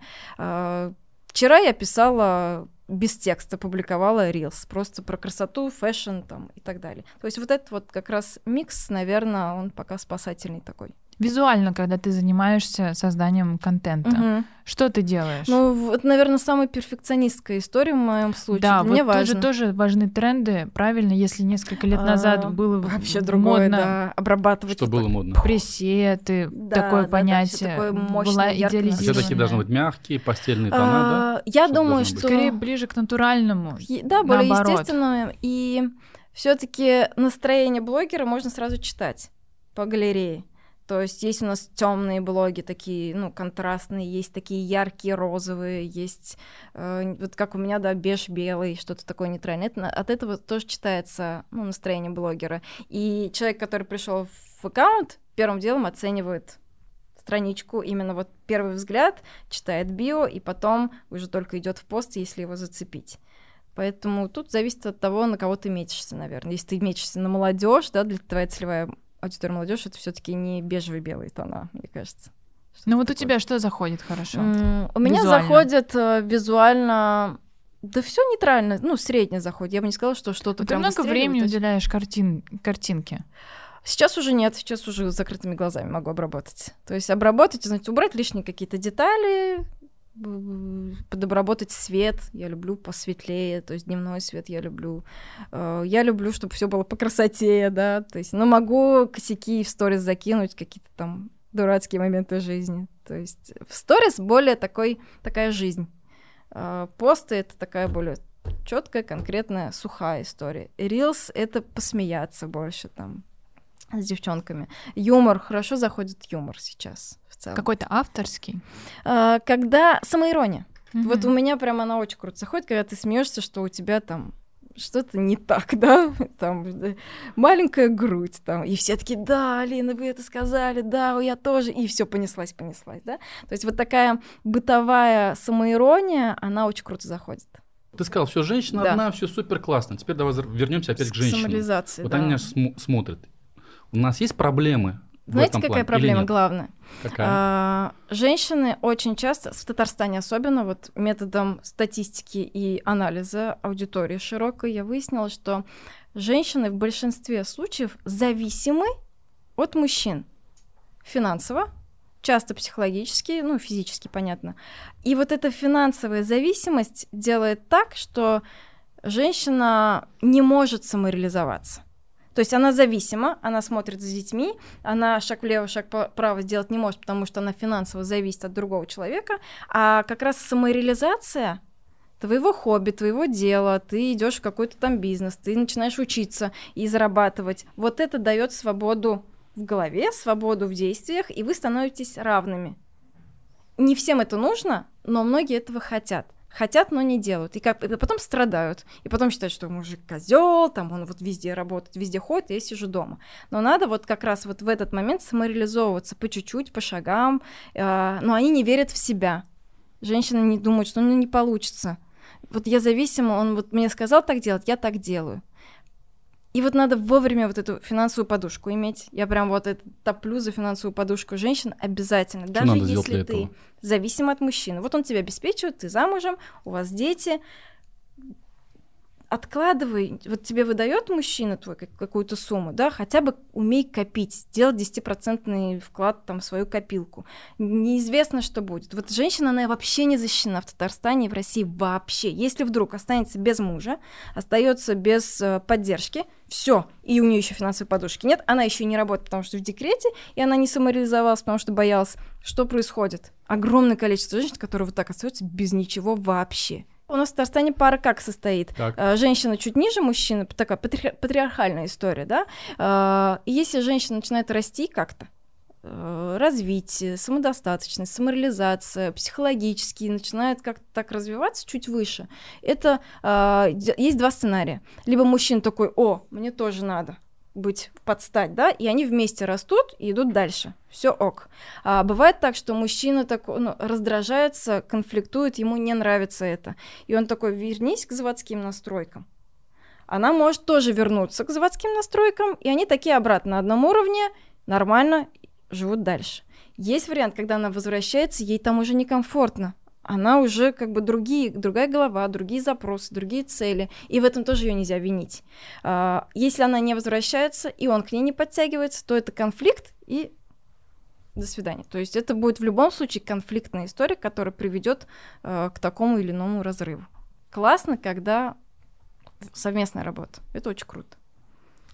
Вчера я писала без текста, публиковала reels, просто про красоту, fashion там и так далее. То есть вот этот вот как раз микс, наверное, он пока спасательный такой.
Визуально, когда ты занимаешься созданием контента,
Мгм.
что ты делаешь?
Ну, вот, наверное, самая перфекционистская история в моем случае.
да,
Для
вот
важно.
же тоже важны тренды, правильно, если несколько лет назад
А,
было
вообще другое,
модно
да, обрабатывать.
Что было модно?
пресеты,
Да,
такое
да, да,
понятие,
такое мощное,
была
А Все
идеализированная.
должны быть мягкие, постельные тона, да?
А, Я
Что
думаю, что...
Скорее ближе к натуральному.
Е- Да, более
наоборот.
естественно. И все-таки настроение блогера можно сразу читать по галерее. То есть есть у нас темные блоги, такие, ну, контрастные, есть такие яркие розовые, есть э, вот как у меня, да, беж белый, что-то такое нейтральное. Это от этого тоже читается ну, настроение блогера. И человек, который пришел в аккаунт, первым делом оценивает страничку, именно вот первый взгляд, читает био, и потом уже только идет в пост, если его зацепить. Поэтому тут зависит от того, на кого ты метишься, наверное. Если ты метишься на молодежь, да, для твоя целевая аудитория молодежь, это все-таки не бежевые белые тона, мне кажется.
Ну вот у
такое.
тебя что заходит хорошо?
М, У меня
Визуально.
заходит э, визуально Да все нейтрально, ну, средне заходит. Я бы не сказала, что что-то
Ты много времени
есть
уделяешь картин... картинке.
Сейчас уже нет, сейчас уже с закрытыми глазами могу обработать. То есть обработать, знаете, убрать лишние какие-то детали, подобработать свет. Я люблю посветлее, то есть дневной свет я люблю. Э, Я люблю, чтобы все было по красоте, да. То есть, но могу косяки в сторис закинуть, какие-то там дурацкие моменты жизни. То есть в сторис более такой, такая жизнь. Э, Посты — это такая более четкая, конкретная, сухая история. Рилс — это посмеяться больше там с девчонками. Юмор, хорошо заходит юмор сейчас целом.
Какой-то авторский.
А, когда самоирония. Вот у меня прям она очень круто заходит, когда ты смеешься, что у тебя там что-то не так, да, там э, маленькая грудь, там, и все таки да, Алина, вы это сказали, да, я тоже, и все понеслась, понеслась, да. То есть вот такая бытовая самоирония, она очень круто заходит.
Ты сказал, все, женщина
Да.
одна, все супер классно. Теперь давай вернемся опять к.
Самолизация,
Вот
да.
они нас см- смотрят. У нас есть проблемы
Знаете, какая
плане
проблема главная?
Какая?
А, женщины очень часто, в Татарстане особенно, вот методом статистики и анализа аудитории широкой, я выяснила, что женщины в большинстве случаев зависимы от мужчин финансово, часто психологически, ну, физически, понятно. И вот эта финансовая зависимость делает так, что женщина не может самореализоваться. То есть она зависима, она смотрит за детьми, она шаг влево, шаг вправо сделать не может, потому что она финансово зависит от другого человека, а как раз самореализация твоего хобби, твоего дела, ты идешь в какой-то там бизнес, ты начинаешь учиться и зарабатывать. Вот это дает свободу в голове, свободу в действиях, и вы становитесь равными. Не всем это нужно, но многие этого хотят. Хотят, но не делают. И, как, и потом страдают. И потом считают, что мужик козел, там он вот везде работает, везде ходит, а я сижу дома. Но надо вот как раз вот в этот момент самореализовываться по чуть-чуть, по шагам. Э, но они не верят в себя. Женщины не думают, что ну не получится. Вот я зависима, он вот мне сказал так делать, я так делаю. И вот надо вовремя вот эту финансовую подушку иметь. Я прям вот это топлю за финансовую подушку женщин обязательно.
Что
Даже если ты
этого?
зависим от мужчины. Вот он тебя обеспечивает, ты замужем, у вас дети. Откладывай, вот тебе выдает мужчина твой как- какую-то сумму, да, хотя бы умей копить, делать 10% вклад там в свою копилку. Неизвестно, что будет. Вот женщина, она вообще не защищена в Татарстане и в России вообще. Если вдруг останется без мужа, остается без э, поддержки, все, и у нее еще финансовой подушки нет, она еще не работает, потому что в декрете, и она не самореализовалась, потому что боялась. Что происходит? Огромное количество женщин, которые вот так остаются без ничего вообще. У нас в Татарстане пара как состоит?
Так.
Э, Женщина чуть ниже мужчины, такая патри- патриархальная история, да? Э, если женщина начинает расти как-то, э, развитие, самодостаточность, самореализация, психологически начинает как-то так развиваться чуть выше. Это э, есть два сценария. Либо мужчина такой, о, мне тоже надо быть подстать, да, и они вместе растут и идут дальше. Все ок. А бывает так, что мужчина такой, ну, раздражается, конфликтует, ему не нравится это. И он такой, вернись к заводским настройкам. Она может тоже вернуться к заводским настройкам, и они такие обратно на одном уровне, нормально живут дальше. Есть вариант, когда она возвращается, ей там уже некомфортно. Она уже как бы другие, другая голова, другие запросы, другие цели. И в этом тоже ее нельзя винить. А, Если она не возвращается, и он к ней не подтягивается, то это конфликт и до свидания. То есть это будет в любом случае конфликтная история, которая приведет э, к такому или иному разрыву. Классно, когда совместная работа. Это очень круто.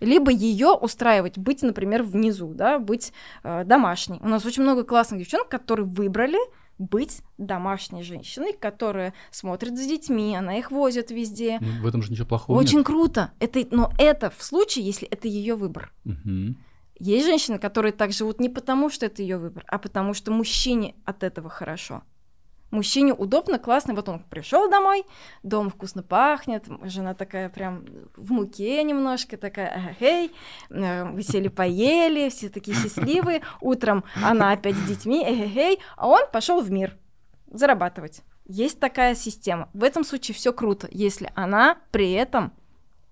Либо ее устраивать, быть, например, внизу, да, быть э, домашней. У нас очень много классных девчонок, которые выбрали быть домашней женщиной, которая смотрит за детьми, она их возит везде.
Ну, в этом же ничего плохого
Очень
нет.
круто. Это, но это в случае, если это ее выбор.
Мгм.
Есть женщины, которые так живут не потому, что это ее выбор, а потому что мужчине от этого хорошо. Мужчине удобно, классно. Вот он пришел домой, дом вкусно пахнет, жена такая прям в муке немножко, такая, эй, вы сели поели, все такие счастливые. Утром она опять с детьми, эй, а он пошел в мир зарабатывать. Есть такая система. В этом случае все круто, если она при этом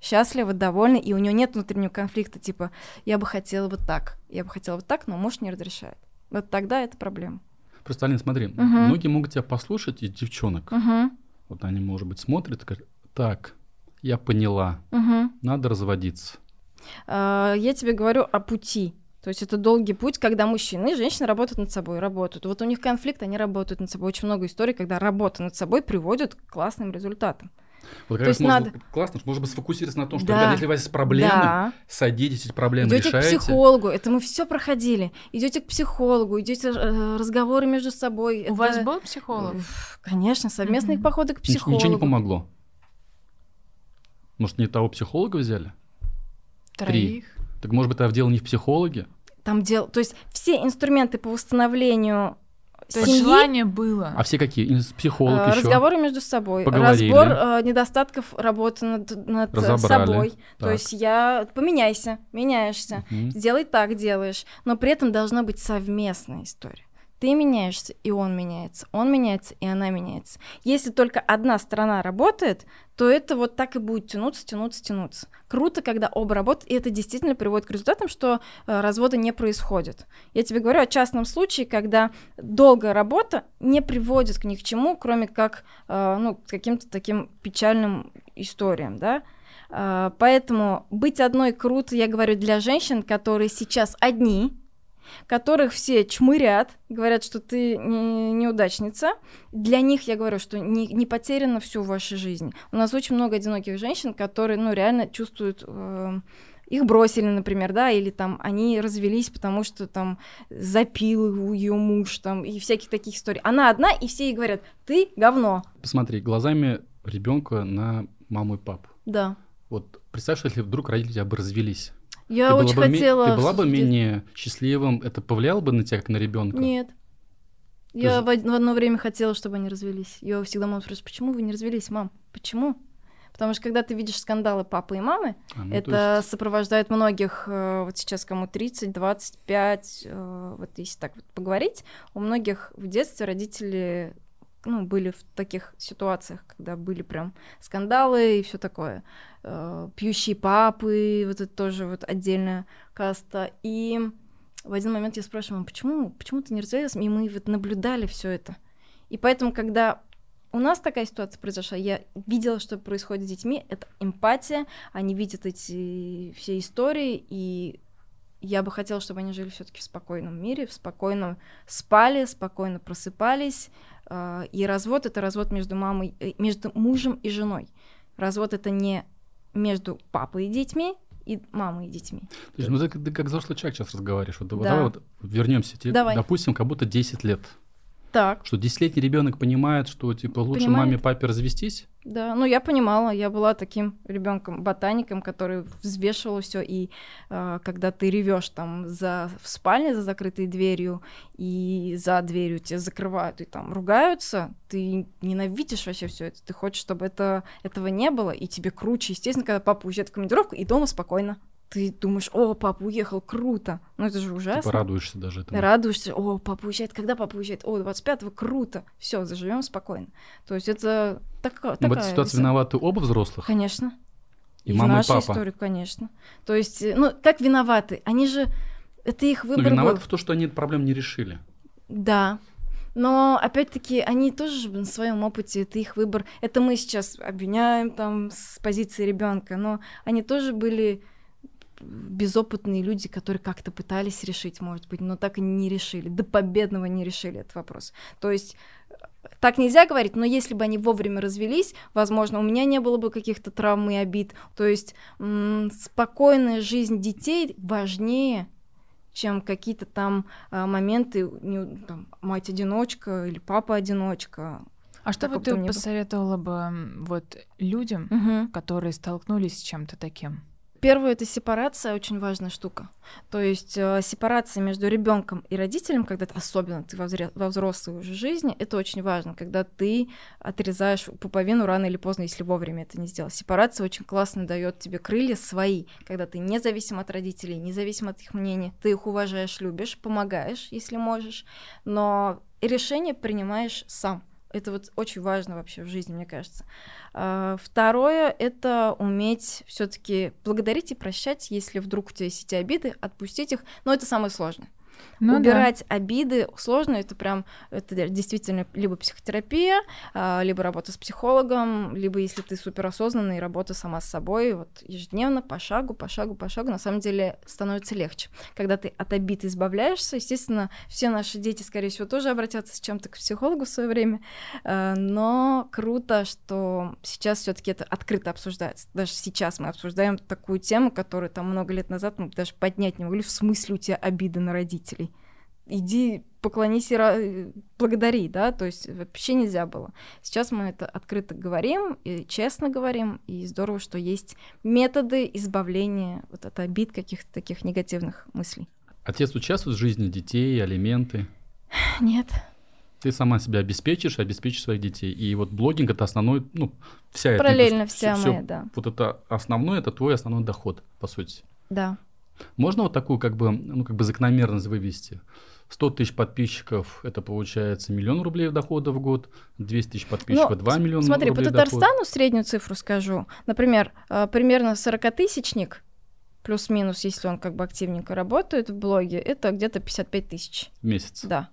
счастлива, довольна, и у нее нет внутреннего конфликта, типа, я бы хотела вот так, я бы хотела вот так, но муж не разрешает. Вот тогда это проблема.
Просто, Алина, смотри,
Мгм.
многие могут тебя послушать из девчонок.
Мгм.
Вот они, может быть, смотрят и говорят, так, я поняла,
Мгм.
надо разводиться.
А, Я тебе говорю о пути. То есть это долгий путь, когда мужчины и женщины работают над собой, работают. Вот у них конфликт, они работают над собой. Очень много историй, когда работа над собой приводит к классным результатам.
Вот как
То
раз
есть
можно-
надо-
классно, что можно бы сфокусироваться на том, что,
Да.
ребята, если у вас есть проблемы,
Да.
садитесь, эти проблемы
Идете к
решаете.
психологу, это мы все проходили. Идете к психологу, идете э, разговоры между собой.
У
это-
вас был психолог?
Конечно, совместные
Мгм.
походы к психологу.
Ничего не помогло. Может, не того психолога взяли?
Троих?
Так может быть, это дело не в психологе?
Там дел... То есть все инструменты по восстановлению
То есть
семьи,
желание было.
А все какие? Психолог
э,
еще?
разговоры между собой,
Поговорили.
разбор э, недостатков работы над, над
Разобрали.
собой. То
Так.
есть я поменяйся, меняешься,
Мгм.
сделай так, делаешь. Но при этом должна быть совместная история. Ты меняешься, и он меняется. Он меняется, и она меняется. Если только одна сторона работает, то это вот так и будет тянуться, тянуться, тянуться. Круто, когда оба работают, и это действительно приводит к результатам, что э, развода не происходит. Я тебе говорю о частном случае, когда долгая работа не приводит к ни к чему, кроме как э, ну, к каким-то таким печальным историям, да. А, Поэтому быть одной круто, я говорю, для женщин, которые сейчас одни, которых все чмырят, говорят, что ты не- неудачница. Для них я говорю, что не, не потеряно всю в вашей жизни. У нас очень много одиноких женщин, которые, ну, реально чувствуют... э, их бросили, например, да, или там они развелись, потому что там запил ее муж, там, и всяких таких историй. Она одна, и все ей говорят, ты говно.
Посмотри, глазами ребенка на маму и папу.
Да.
Вот представь, что если вдруг родители бы развелись.
Я
ты
очень
бы
хотела...
Ты была бы менее счастливым, это повлияло бы на тебя, как на ребенка?
Нет.
Ты
Я в в одно время хотела, чтобы они развелись. Я всегда мама спрашивает, почему вы не развелись, мам? Почему? Потому что когда ты видишь скандалы папы и мамы,
А, ну, то
это
есть
сопровождает многих, э, вот сейчас кому 30, 25, э, вот если так вот поговорить, у многих в детстве родители ну, были в таких ситуациях, когда были прям скандалы и все такое. Э, Пьющие папы, вот это тоже вот отдельная каста. И в один момент я спрашиваю, мам, почему, почему ты не развелась? И мы вот наблюдали все это. И поэтому, когда у нас такая ситуация произошла, я видела, что происходит с детьми, это эмпатия, они видят эти все истории, и я бы хотела, чтобы они жили все-таки в спокойном мире, в спокойном спали, спокойно просыпались. а, И развод это развод между мамой, э, между мужем и женой. Развод это не между папой и детьми и мамой и детьми.
То есть, ну, ты, ты как взрослый человек сейчас разговариваешь. Вот, вот
Да.
давай вот вернемся. Тебе,
Давай.
допустим, как будто 10 лет.
Так,
Что 10-летний ребенок понимает, что типа лучше
Понимает.
маме, папе развестись.
да. Ну, я понимала, я была таким ребенком, ботаником, который взвешивал все. И а, когда ты ревешь там за в спальне за закрытой дверью и за дверью тебя закрывают и там ругаются, ты ненавидишь вообще все это. Ты хочешь, чтобы это этого не было, и тебе круче, естественно, когда папа уезжает в командировку и дома спокойно. Ты думаешь, о, папа уехал, круто. Ну это же ужасно.
Типа радуешься даже этому.
Радуешься, о, папа уезжает, когда папа уезжает? О, 25-го, круто, все, заживем спокойно. То есть это
Но Ну, в
такая...
этой ситуации
веса-
виноваты оба взрослых.
Конечно.
И
в
мама, и папа.
истории, конечно. То есть, э, ну, как виноваты? Они же... Это их
Ну,
выбор
виноваты
был.
в том, что они эту проблему не решили.
Да. Но опять-таки они тоже же на своем опыте, это их выбор. Это мы сейчас обвиняем там с позиции ребенка, но они тоже были безопытные люди, которые как-то пытались решить, может быть, но так и не решили, до победного не решили этот вопрос. То есть э, так нельзя говорить, но если бы они вовремя развелись, возможно, у меня не было бы каких-то травм и обид. То есть спокойная жизнь детей важнее, чем какие-то там а, моменты, не- там, мать-одиночка или папа-одиночка.
А что бы ты посоветовала бы вот людям,
Мгм.
которые столкнулись с чем-то таким?
Первое это сепарация, очень важная штука. То есть э, сепарация между ребенком и родителем, когда ты, особенно ты во, взре- во взрослой уже жизни, это очень важно, когда ты отрезаешь пуповину рано или поздно, если вовремя это не сделал. Сепарация очень классно дает тебе крылья свои, когда ты независим от родителей, независим от их мнения, ты их уважаешь, любишь, помогаешь, если можешь, но решение принимаешь сам. Это вот очень важно вообще в жизни, мне кажется. А, Второе — это уметь все таки благодарить и прощать, если вдруг у тебя есть эти обиды, отпустить их. Но это самое сложное. Ну, Убирать да. обиды сложно, это прям, это действительно либо психотерапия, а, либо работа с психологом, либо если ты суперосознанный, работа сама с собой, вот ежедневно, по шагу, по шагу, по шагу, на самом деле становится легче. Когда ты от обид избавляешься, естественно, все наши дети, скорее всего, тоже обратятся с чем-то к психологу в свое время, а, но круто, что сейчас все-таки это открыто обсуждается. Даже сейчас мы обсуждаем такую тему, которую там много лет назад мы даже поднять не могли, в смысле у тебя обиды на родителей иди поклонись и благодари, да, то есть вообще нельзя было. Сейчас мы это открыто говорим и честно говорим, и здорово, что есть методы избавления вот от обид каких-то таких негативных мыслей.
Отец участвует в жизни детей, алименты?
Нет.
Ты сама себя обеспечишь, обеспечишь своих детей. И вот блогинг это основной, ну, вся
Параллельно
это...
вся
всё,
моя, да.
Вот это основной, это твой основной доход, по сути.
Да.
Можно вот такую как бы, ну, как бы закономерность вывести? 100 тысяч подписчиков, это получается миллион рублей дохода в год, 200 тысяч подписчиков, ну, 2 миллиона
смотри,
рублей
по Татарстану доход. среднюю цифру скажу. Например, э, примерно 40-тысячник, плюс-минус, если он как бы активненько работает в блоге, это где-то 55 тысяч.
В месяц?
Да.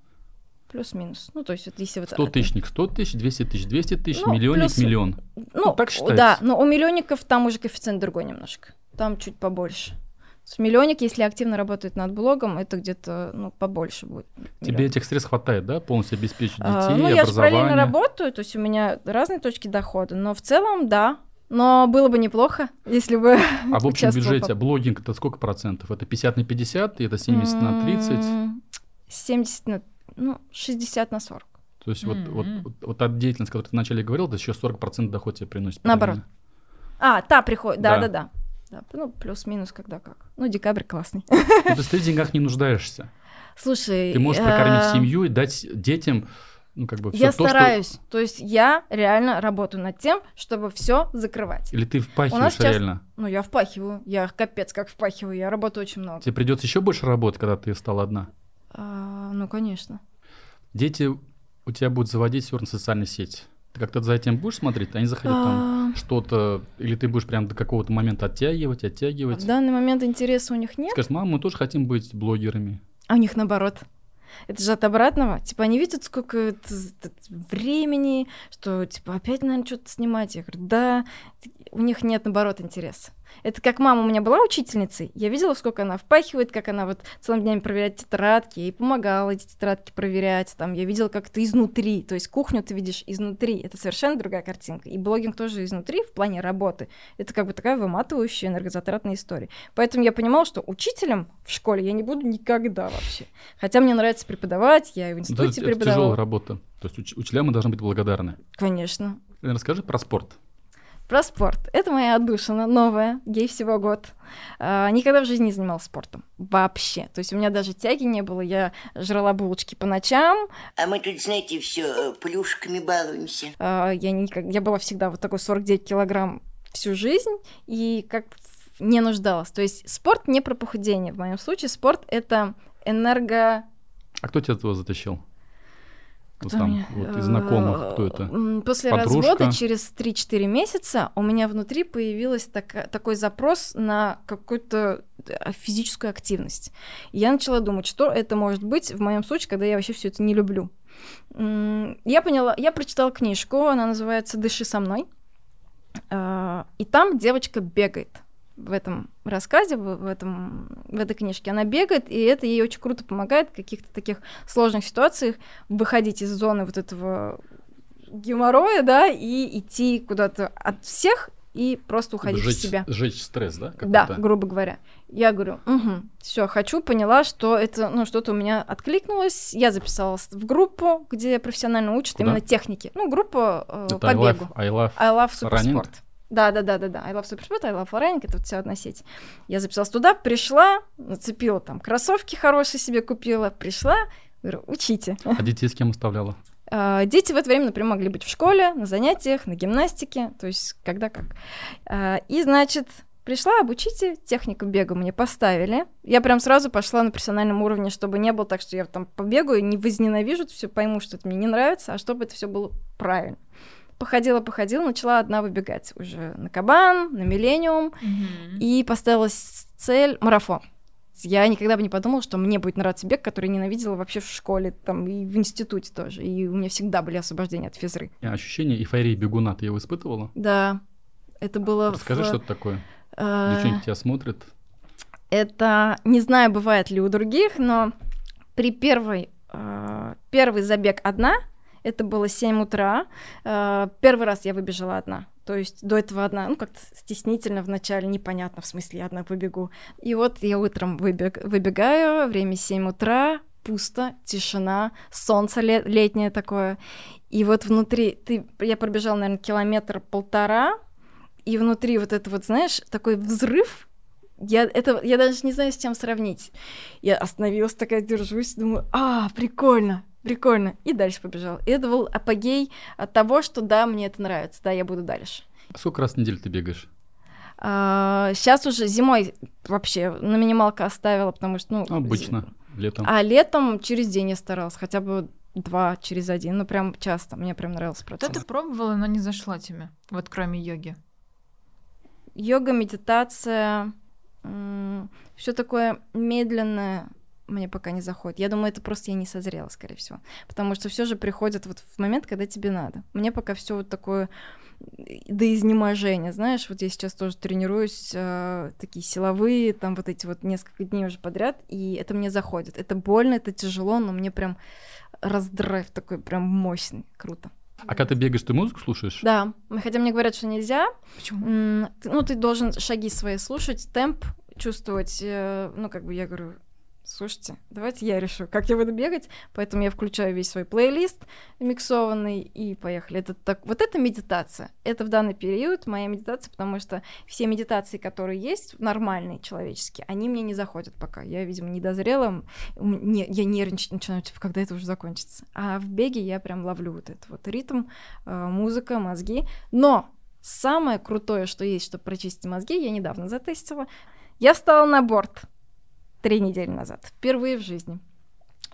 Плюс-минус. Ну, то есть, вот если вот...
100 тысячник 100 тысяч, 200 тысяч 200 тысяч, ну, миллионник плюс... миллион.
Ну, ну, так считается. Да, но у миллионников там уже коэффициент другой немножко. Там чуть побольше. С миллионник, если активно работает над блогом, это где-то ну, побольше будет.
Тебе миллион. этих средств хватает, да? Полностью обеспечить детей, а,
Ну, я же параллельно работаю, то есть у меня разные точки дохода, но в целом, да. Но было бы неплохо, если бы
А в общем бюджете по... блогинг это сколько процентов? Это 50 на 50, и это 70 на 30?
70 на... ну, 60 на 40.
То есть mm-hmm. вот, вот, вот та деятельность, которую ты вначале говорил, это еще 40% доход тебе приносит.
Наоборот. А, та приходит, да-да-да. Да, ну, плюс-минус когда как. Ну, декабрь классный. Ну,
то есть ты в деньгах не нуждаешься.
Слушай,
ты можешь прокормить э, семью и дать детям ну, как бы
я то, стараюсь. Что... То есть я реально работаю над тем, чтобы все закрывать.
Или ты впахиваешь сейчас... реально?
Ну, я впахиваю. Я капец как впахиваю. Я работаю очень много.
Тебе придется еще больше работать, когда ты стала одна?
А, ну, конечно.
Дети у тебя будут заводить все равно социальные сети. Ты как-то за этим будешь смотреть? Они заходят там а. что-то, или ты будешь прям до какого-то момента оттягивать, оттягивать?
В данный момент интереса у них нет.
Скажешь, мама, мы тоже хотим быть блогерами.
А у них наоборот. Это же от обратного. Типа, они видят, сколько времени, что, типа, опять, наверное, что-то снимать. Я говорю, да, у них нет, наоборот, интереса. Это как мама у меня была учительницей, я видела, сколько она впахивает, как она вот целыми днями проверяет тетрадки, ей помогала эти тетрадки проверять, там, я видела, как это изнутри, то есть кухню ты видишь изнутри, это совершенно другая картинка, и блогинг тоже изнутри в плане работы, это как бы такая выматывающая энергозатратная история. Поэтому я понимала, что учителем в школе я не буду никогда вообще. Хотя мне нравится преподавать, я и в институте преподавала.
Это тяжелая работа, то есть уч- учителям мы должны быть благодарны.
Конечно.
Расскажи про спорт.
Про спорт. Это моя отдушина, новая, ей всего год. А, никогда в жизни не занималась спортом. Вообще. То есть у меня даже тяги не было. Я жрала булочки по ночам.
А мы тут, знаете, все э, плюшками балуемся.
А, я, никак... я была всегда вот такой 49 килограмм всю жизнь. И как не нуждалась. То есть спорт не про похудение. В моем случае спорт — это энерго...
А кто тебя туда затащил? Кто там, меня? вот, из знакомых, кто это?
После Подружка? развода через 3-4 месяца у меня внутри появился так, такой запрос на какую-то э, физическую активность. И я начала думать, что это может быть в моем случае, когда я вообще все это не люблю. Я поняла, я прочитала книжку, она называется «Дыши со мной», а, и там девочка бегает в этом рассказе, в, этом, в этой книжке. Она бегает, и это ей очень круто помогает в каких-то таких сложных ситуациях выходить из зоны вот этого геморроя, да, и идти куда-то от всех и просто уходить
сжечь,
в себя.
Сжечь стресс, да?
Да, грубо говоря. Я говорю, угу, все, хочу, поняла, что это, ну, что-то у меня откликнулось. Я записалась в группу, где профессионально учат Куда? именно техники. Ну, группа э,
это
по I
love, I love,
I love Supersport. Да, да, да, да, да. I love Supersport, I love вот вся одна сеть. Я записалась туда, пришла, нацепила там кроссовки хорошие себе купила, пришла, говорю, учите.
А детей с кем оставляла?
Uh, дети в это время, например, могли быть в школе, на занятиях, на гимнастике, то есть когда как. Uh, и, значит, пришла, обучите, технику бега мне поставили. Я прям сразу пошла на профессиональном уровне, чтобы не было так, что я там побегаю, не возненавижу, все пойму, что это мне не нравится, а чтобы это все было правильно походила, походила, начала одна выбегать уже на кабан, на миллениум, mm-hmm. и поставила цель марафон. Я никогда бы не подумала, что мне будет нравиться бег, который ненавидела вообще в школе, там, и в институте тоже. И у меня всегда были освобождения от физры.
Ощущение эйфории бегуна ты его испытывала?
Да. Это было...
Расскажи,
в...
что это такое.
э,
Девчонки тебя смотрят.
Это, не знаю, бывает ли у других, но при первой, э, первый забег одна, это было 7 утра, э, первый раз я выбежала одна. То есть до этого одна, ну как-то стеснительно вначале, непонятно, в смысле, я одна побегу. И вот я утром выбег, выбегаю, время 7 утра, пусто, тишина, солнце ле- летнее такое. И вот внутри, ты, я пробежала, наверное, километр-полтора, и внутри вот это вот, знаешь, такой взрыв, я, это, я даже не знаю, с чем сравнить. Я остановилась, такая держусь, думаю, а, прикольно, прикольно. И дальше побежал. И это был апогей от того, что да, мне это нравится, да, я буду дальше.
А сколько раз в неделю ты бегаешь?
А, сейчас уже зимой вообще на минималка оставила, потому что, ну...
Обычно, летом.
А летом через день я старалась, хотя бы два через один, ну прям часто, мне прям нравился
Что
процесс.
ты пробовала, но не зашло тебе, вот кроме йоги?
Йога, медитация, все такое медленное мне пока не заходит. Я думаю, это просто я не созрела, скорее всего. Потому что все же приходит вот в момент, когда тебе надо. Мне пока все вот такое до изнеможения, знаешь, вот я сейчас тоже тренируюсь, э, такие силовые, там вот эти вот несколько дней уже подряд, и это мне заходит. Это больно, это тяжело, но мне прям раздрайв такой прям мощный, круто.
А когда ты бегаешь, ты музыку слушаешь?
Да, хотя мне говорят, что нельзя.
Почему?
Ну, ты должен шаги свои слушать, темп чувствовать. э, Ну, как бы я говорю, слушайте, давайте я решу, как я буду бегать. Поэтому я включаю весь свой плейлист миксованный и поехали. Это так, вот это медитация. Это в данный период моя медитация, потому что все медитации, которые есть, нормальные, человеческие, они мне не заходят пока. Я, видимо, не дозрела. У м- не- я нервничать начинаю, типа, когда это уже закончится. А в беге я прям ловлю вот этот вот ритм, э, музыка, мозги. Но самое крутое, что есть, чтобы прочистить мозги, я недавно затестила. Я встала на борт три недели назад, впервые в жизни.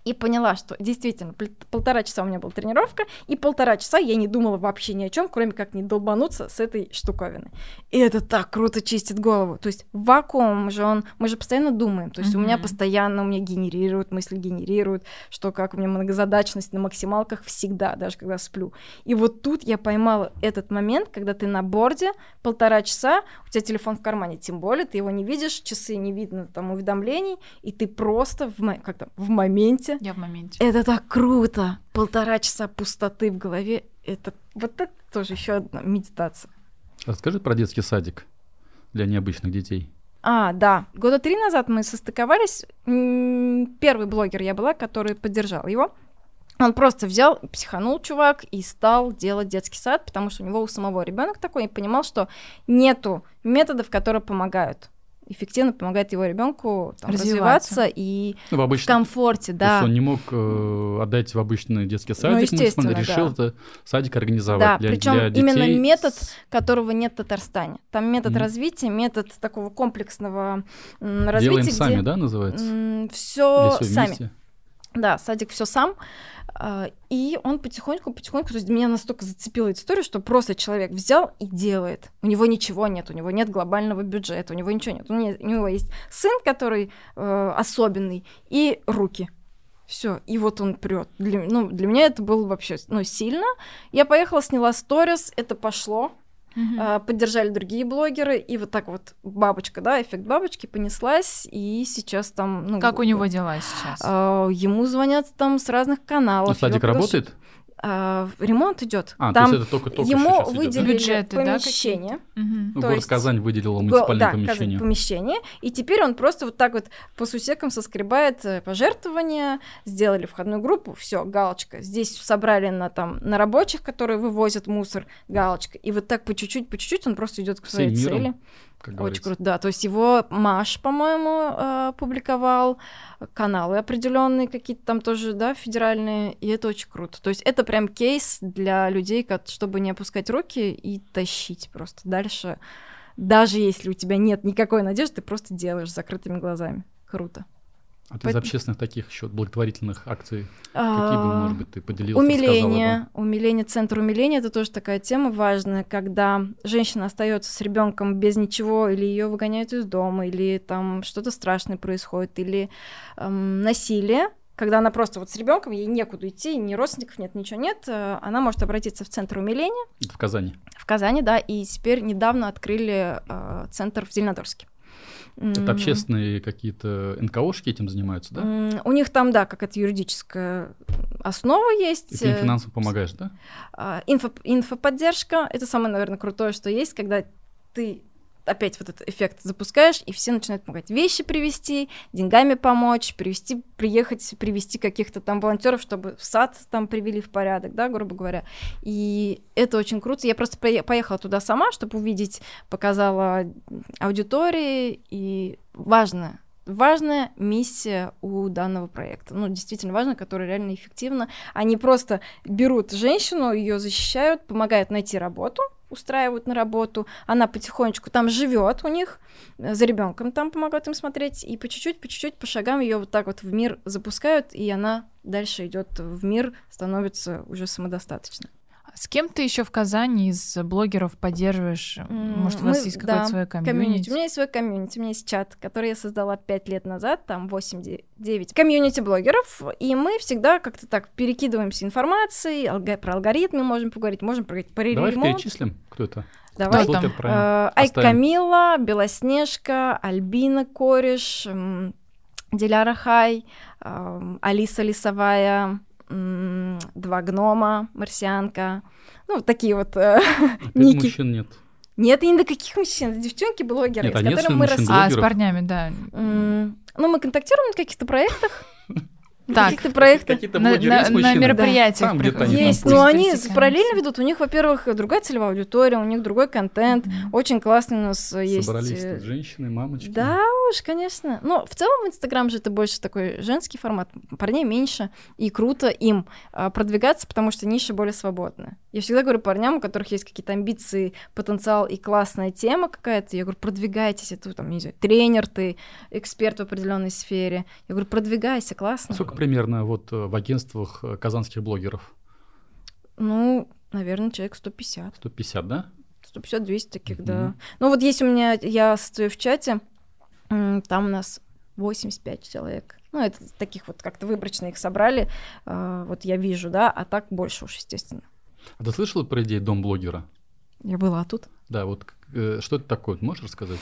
И поняла, что действительно пол- полтора часа у меня была тренировка, и полтора часа я не думала вообще ни о чем, кроме как не долбануться с этой штуковиной. И это так круто чистит голову. То есть вакуум же он, мы же постоянно думаем. То есть у меня постоянно, у меня генерируют, мысли генерируют, что как у меня многозадачность на максималках всегда, даже когда сплю. И вот тут я поймала этот момент, когда ты на борде полтора часа, у тебя телефон в кармане, тем более ты его не видишь, часы не видно там уведомлений, и ты просто в, мо- как там, в моменте.
Я в моменте.
Это так круто! Полтора часа пустоты в голове. Это вот это тоже еще одна медитация.
Расскажи про детский садик для необычных детей.
А, да. Года три назад мы состыковались. Первый блогер я была, который поддержал его. Он просто взял, психанул чувак и стал делать детский сад, потому что у него у самого ребенок такой и понимал, что нету методов, которые помогают. Эффективно помогает его ребенку
Развиваться.
развиваться и
Ну, в
в комфорте,
То
да.
есть он не мог э, отдать в обычный детский садик,
Ну, естественно,
муниципальный, решил
да.
это садик организовать
Да,
для,
причем
для детей.
именно метод,
с-
которого нет в Татарстане. Там метод
Мгм.
развития, метод такого комплексного м,
Делаем
развития,
сами,
где
да, называется?
все сами.
вместе?
Да, садик все сам. А, И он потихоньку, потихоньку, то есть меня настолько зацепила эта история, что просто человек взял и делает. У него ничего нет, у него нет глобального бюджета, у него ничего нет. У него есть сын, который э, особенный, и руки. Все, и вот он прет. Для, ну, для меня это было вообще ну, сильно. Я поехала, сняла сторис, это пошло. А, поддержали другие блогеры, и вот так вот бабочка, да, эффект бабочки понеслась, и сейчас там... Ну,
Как у него дела сейчас?
а, ему звонят там с разных каналов.
Ну, садик
его приглаш-
работает?
А, ремонт идет.
А,
там
то есть это только-только
ему
сейчас идет, да?
выделили
Бюджеты, да,
помещение.
Мгм.
Ну,
то
город
есть-
Казань выделила
Го-
муниципальное
да,
помещение.
Казань, помещение. И теперь он просто вот так вот по сусекам соскребает э, пожертвования, сделали входную группу, все, галочка. Здесь собрали на там на рабочих, которые вывозят мусор, галочка. И вот так по чуть-чуть, по чуть-чуть он просто идет к своей
Всем миром,
цели.
Как
Очень
говорится.
круто, да. То есть его Маш, по-моему, э, публиковал, каналы определенные какие-то там тоже, да, федеральные, и это очень круто. То есть это прям кейс для людей, как- чтобы не опускать руки и тащить просто дальше. Даже если у тебя нет никакой надежды, ты просто делаешь с закрытыми глазами. Круто.
А ты из
Поэтому-
общественных таких еще благотворительных акций, какие бы,
А,
может быть, ты поделился, рассказала
Умиление,
бы?
умиление, центр умиления это тоже такая тема важная, когда женщина остается с ребенком без ничего, или ее выгоняют из дома, или там что-то страшное происходит, или эм, насилие. Когда она просто вот с ребенком, ей некуда идти, ни родственников нет, ничего нет, э, она может обратиться в центр умиления
в Казани.
в Казани, да, и теперь недавно открыли э, центр в Зеленодольске.
Это общественные какие-то НКОшки этим занимаются, да?
У них там, да, какая-то юридическая основа есть.
И ты им
э,
финансово помогаешь, да?
А, Инфо, инфоподдержка — это самое, наверное, крутое, что есть, когда ты опять вот этот эффект запускаешь, и все начинают помогать вещи привезти, деньгами помочь, привести, приехать, привести каких-то там волонтеров, чтобы сад там привели в порядок, да, грубо говоря. И это очень круто. Я просто пое- поехала туда сама, чтобы увидеть, показала аудитории, и важно, важная миссия у данного проекта. Ну, действительно важно, которая реально эффективна. Они просто берут женщину, ее защищают, помогают найти работу, устраивают на работу, она потихонечку там живет у них, э, за ребенком там помогают им смотреть, и по чуть-чуть, по чуть-чуть, по шагам ее вот так вот в мир запускают, и она дальше идет в мир, становится уже самодостаточной.
С кем ты еще в Казани из блогеров поддерживаешь? Может, у вас
мы-
есть
да,
какое-то свое
Комьюнити.
комьюнити?
У меня есть свой комьюнити, у меня есть чат, который я создала 5 лет назад, там 8-9 комьюнити блогеров, и мы всегда как-то так перекидываемся информацией, алго- про алгоритмы можем поговорить, можем поговорить про
Давай
ремонт.
перечислим, кто это.
Давай.
Кто там?
Э, Ай. Камила, Белоснежка, Альбина Кореш, Диляра Хай, Алиса Лисовая, Два гнома, Марсианка. Ну, такие вот э,
Опять
ники.
мужчин нет.
Нет, ни до каких мужчин, это девчонки-блогеры,
Нет,
с
а
которыми мы росли.
А, с парнями, да.
Ну, мы контактируем на каких-то проектах.
Так,
каких-то проектах.
Какие-то
на, на- на мероприятиях
Там где-то
Есть, но они параллельно ведут. У них, во-первых, другая целевая аудитория, у них другой контент.
Мгм.
Очень классный у нас э, есть.
Собрались
э,
тут женщины, мамочки.
Да уж, конечно. Но в целом Инстаграм же это больше такой женский формат, парней меньше, и круто им а, продвигаться, потому что ниша более свободная. Я всегда говорю парням, у которых есть какие-то амбиции, потенциал и классная тема какая-то, я говорю, продвигайтесь, это там, не знаю, тренер ты, эксперт в определенной сфере. Я говорю, продвигайся, классно.
Сколько примерно вот э, в агентствах э, казанских блогеров?
Ну, наверное, человек 150.
150, да?
150-200 таких, да. Ну вот есть у меня, я стою в чате, там у нас 85 человек. Ну, это таких вот как-то выборочно их собрали, а, вот я вижу, да, а так больше уж, естественно.
А ты слышала про идею дом блогера?
Я была тут.
Да, вот э, что это такое, можешь рассказать?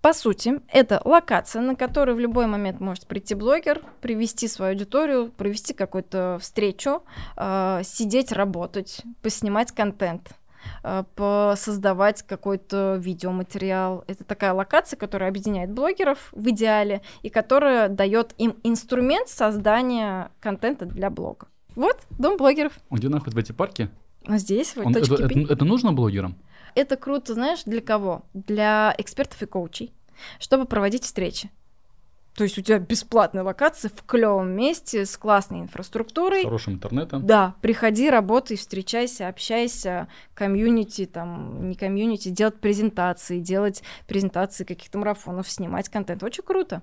По сути, это локация, на которую в любой момент может прийти блогер, привести свою аудиторию, провести какую-то встречу, а, сидеть, работать, поснимать контент, а, посоздавать какой-то видеоматериал. Это такая локация, которая объединяет блогеров в идеале и которая дает им инструмент создания контента для блога. Вот, дом блогеров.
Где находится в эти парке?
А здесь, вот,
Он- это, это- это нужно блогерам?
Это круто, знаешь, для кого? Для экспертов и коучей, чтобы проводить встречи. То есть у тебя бесплатная локация в клевом месте с классной
С
инфраструктурой.
хорошим интернетом?
Да, приходи, работай, встречайся, общайся, комьюнити, там, не комьюнити, делать презентации, делать презентации каких-то марафонов, снимать контент. Очень круто.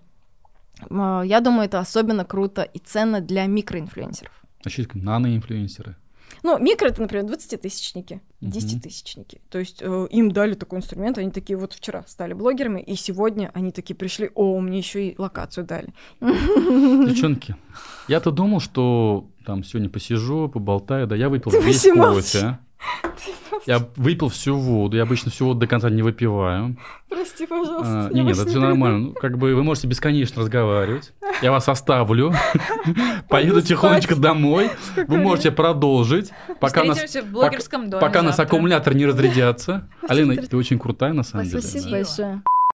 А, Я думаю, это особенно круто и ценно для микроинфлюенсеров.
Значит, наноинфлюенсеры.
Ну, микро это, например, 20-тысячники,
Мгм.
10-тысячники. То есть э, им дали такой инструмент, они такие вот вчера стали блогерами, и сегодня они такие пришли, о, мне еще и локацию дали.
Девчонки, я-то думал, что там сегодня посижу, поболтаю, да я выпил
Ты
весь
молчи.
кофе. Я выпил всю воду, я обычно всю воду до конца не выпиваю.
Прости,
А,
пожалуйста.
Не, нет, это все нормально. Ну, как бы вы можете бесконечно разговаривать. Я вас оставлю. Поеду тихонечко домой. Вы можете продолжить, пока нас,
в блогерском доме
пока нас аккумулятор не разрядятся. Алина, ты очень крутая на самом деле.
Спасибо большое.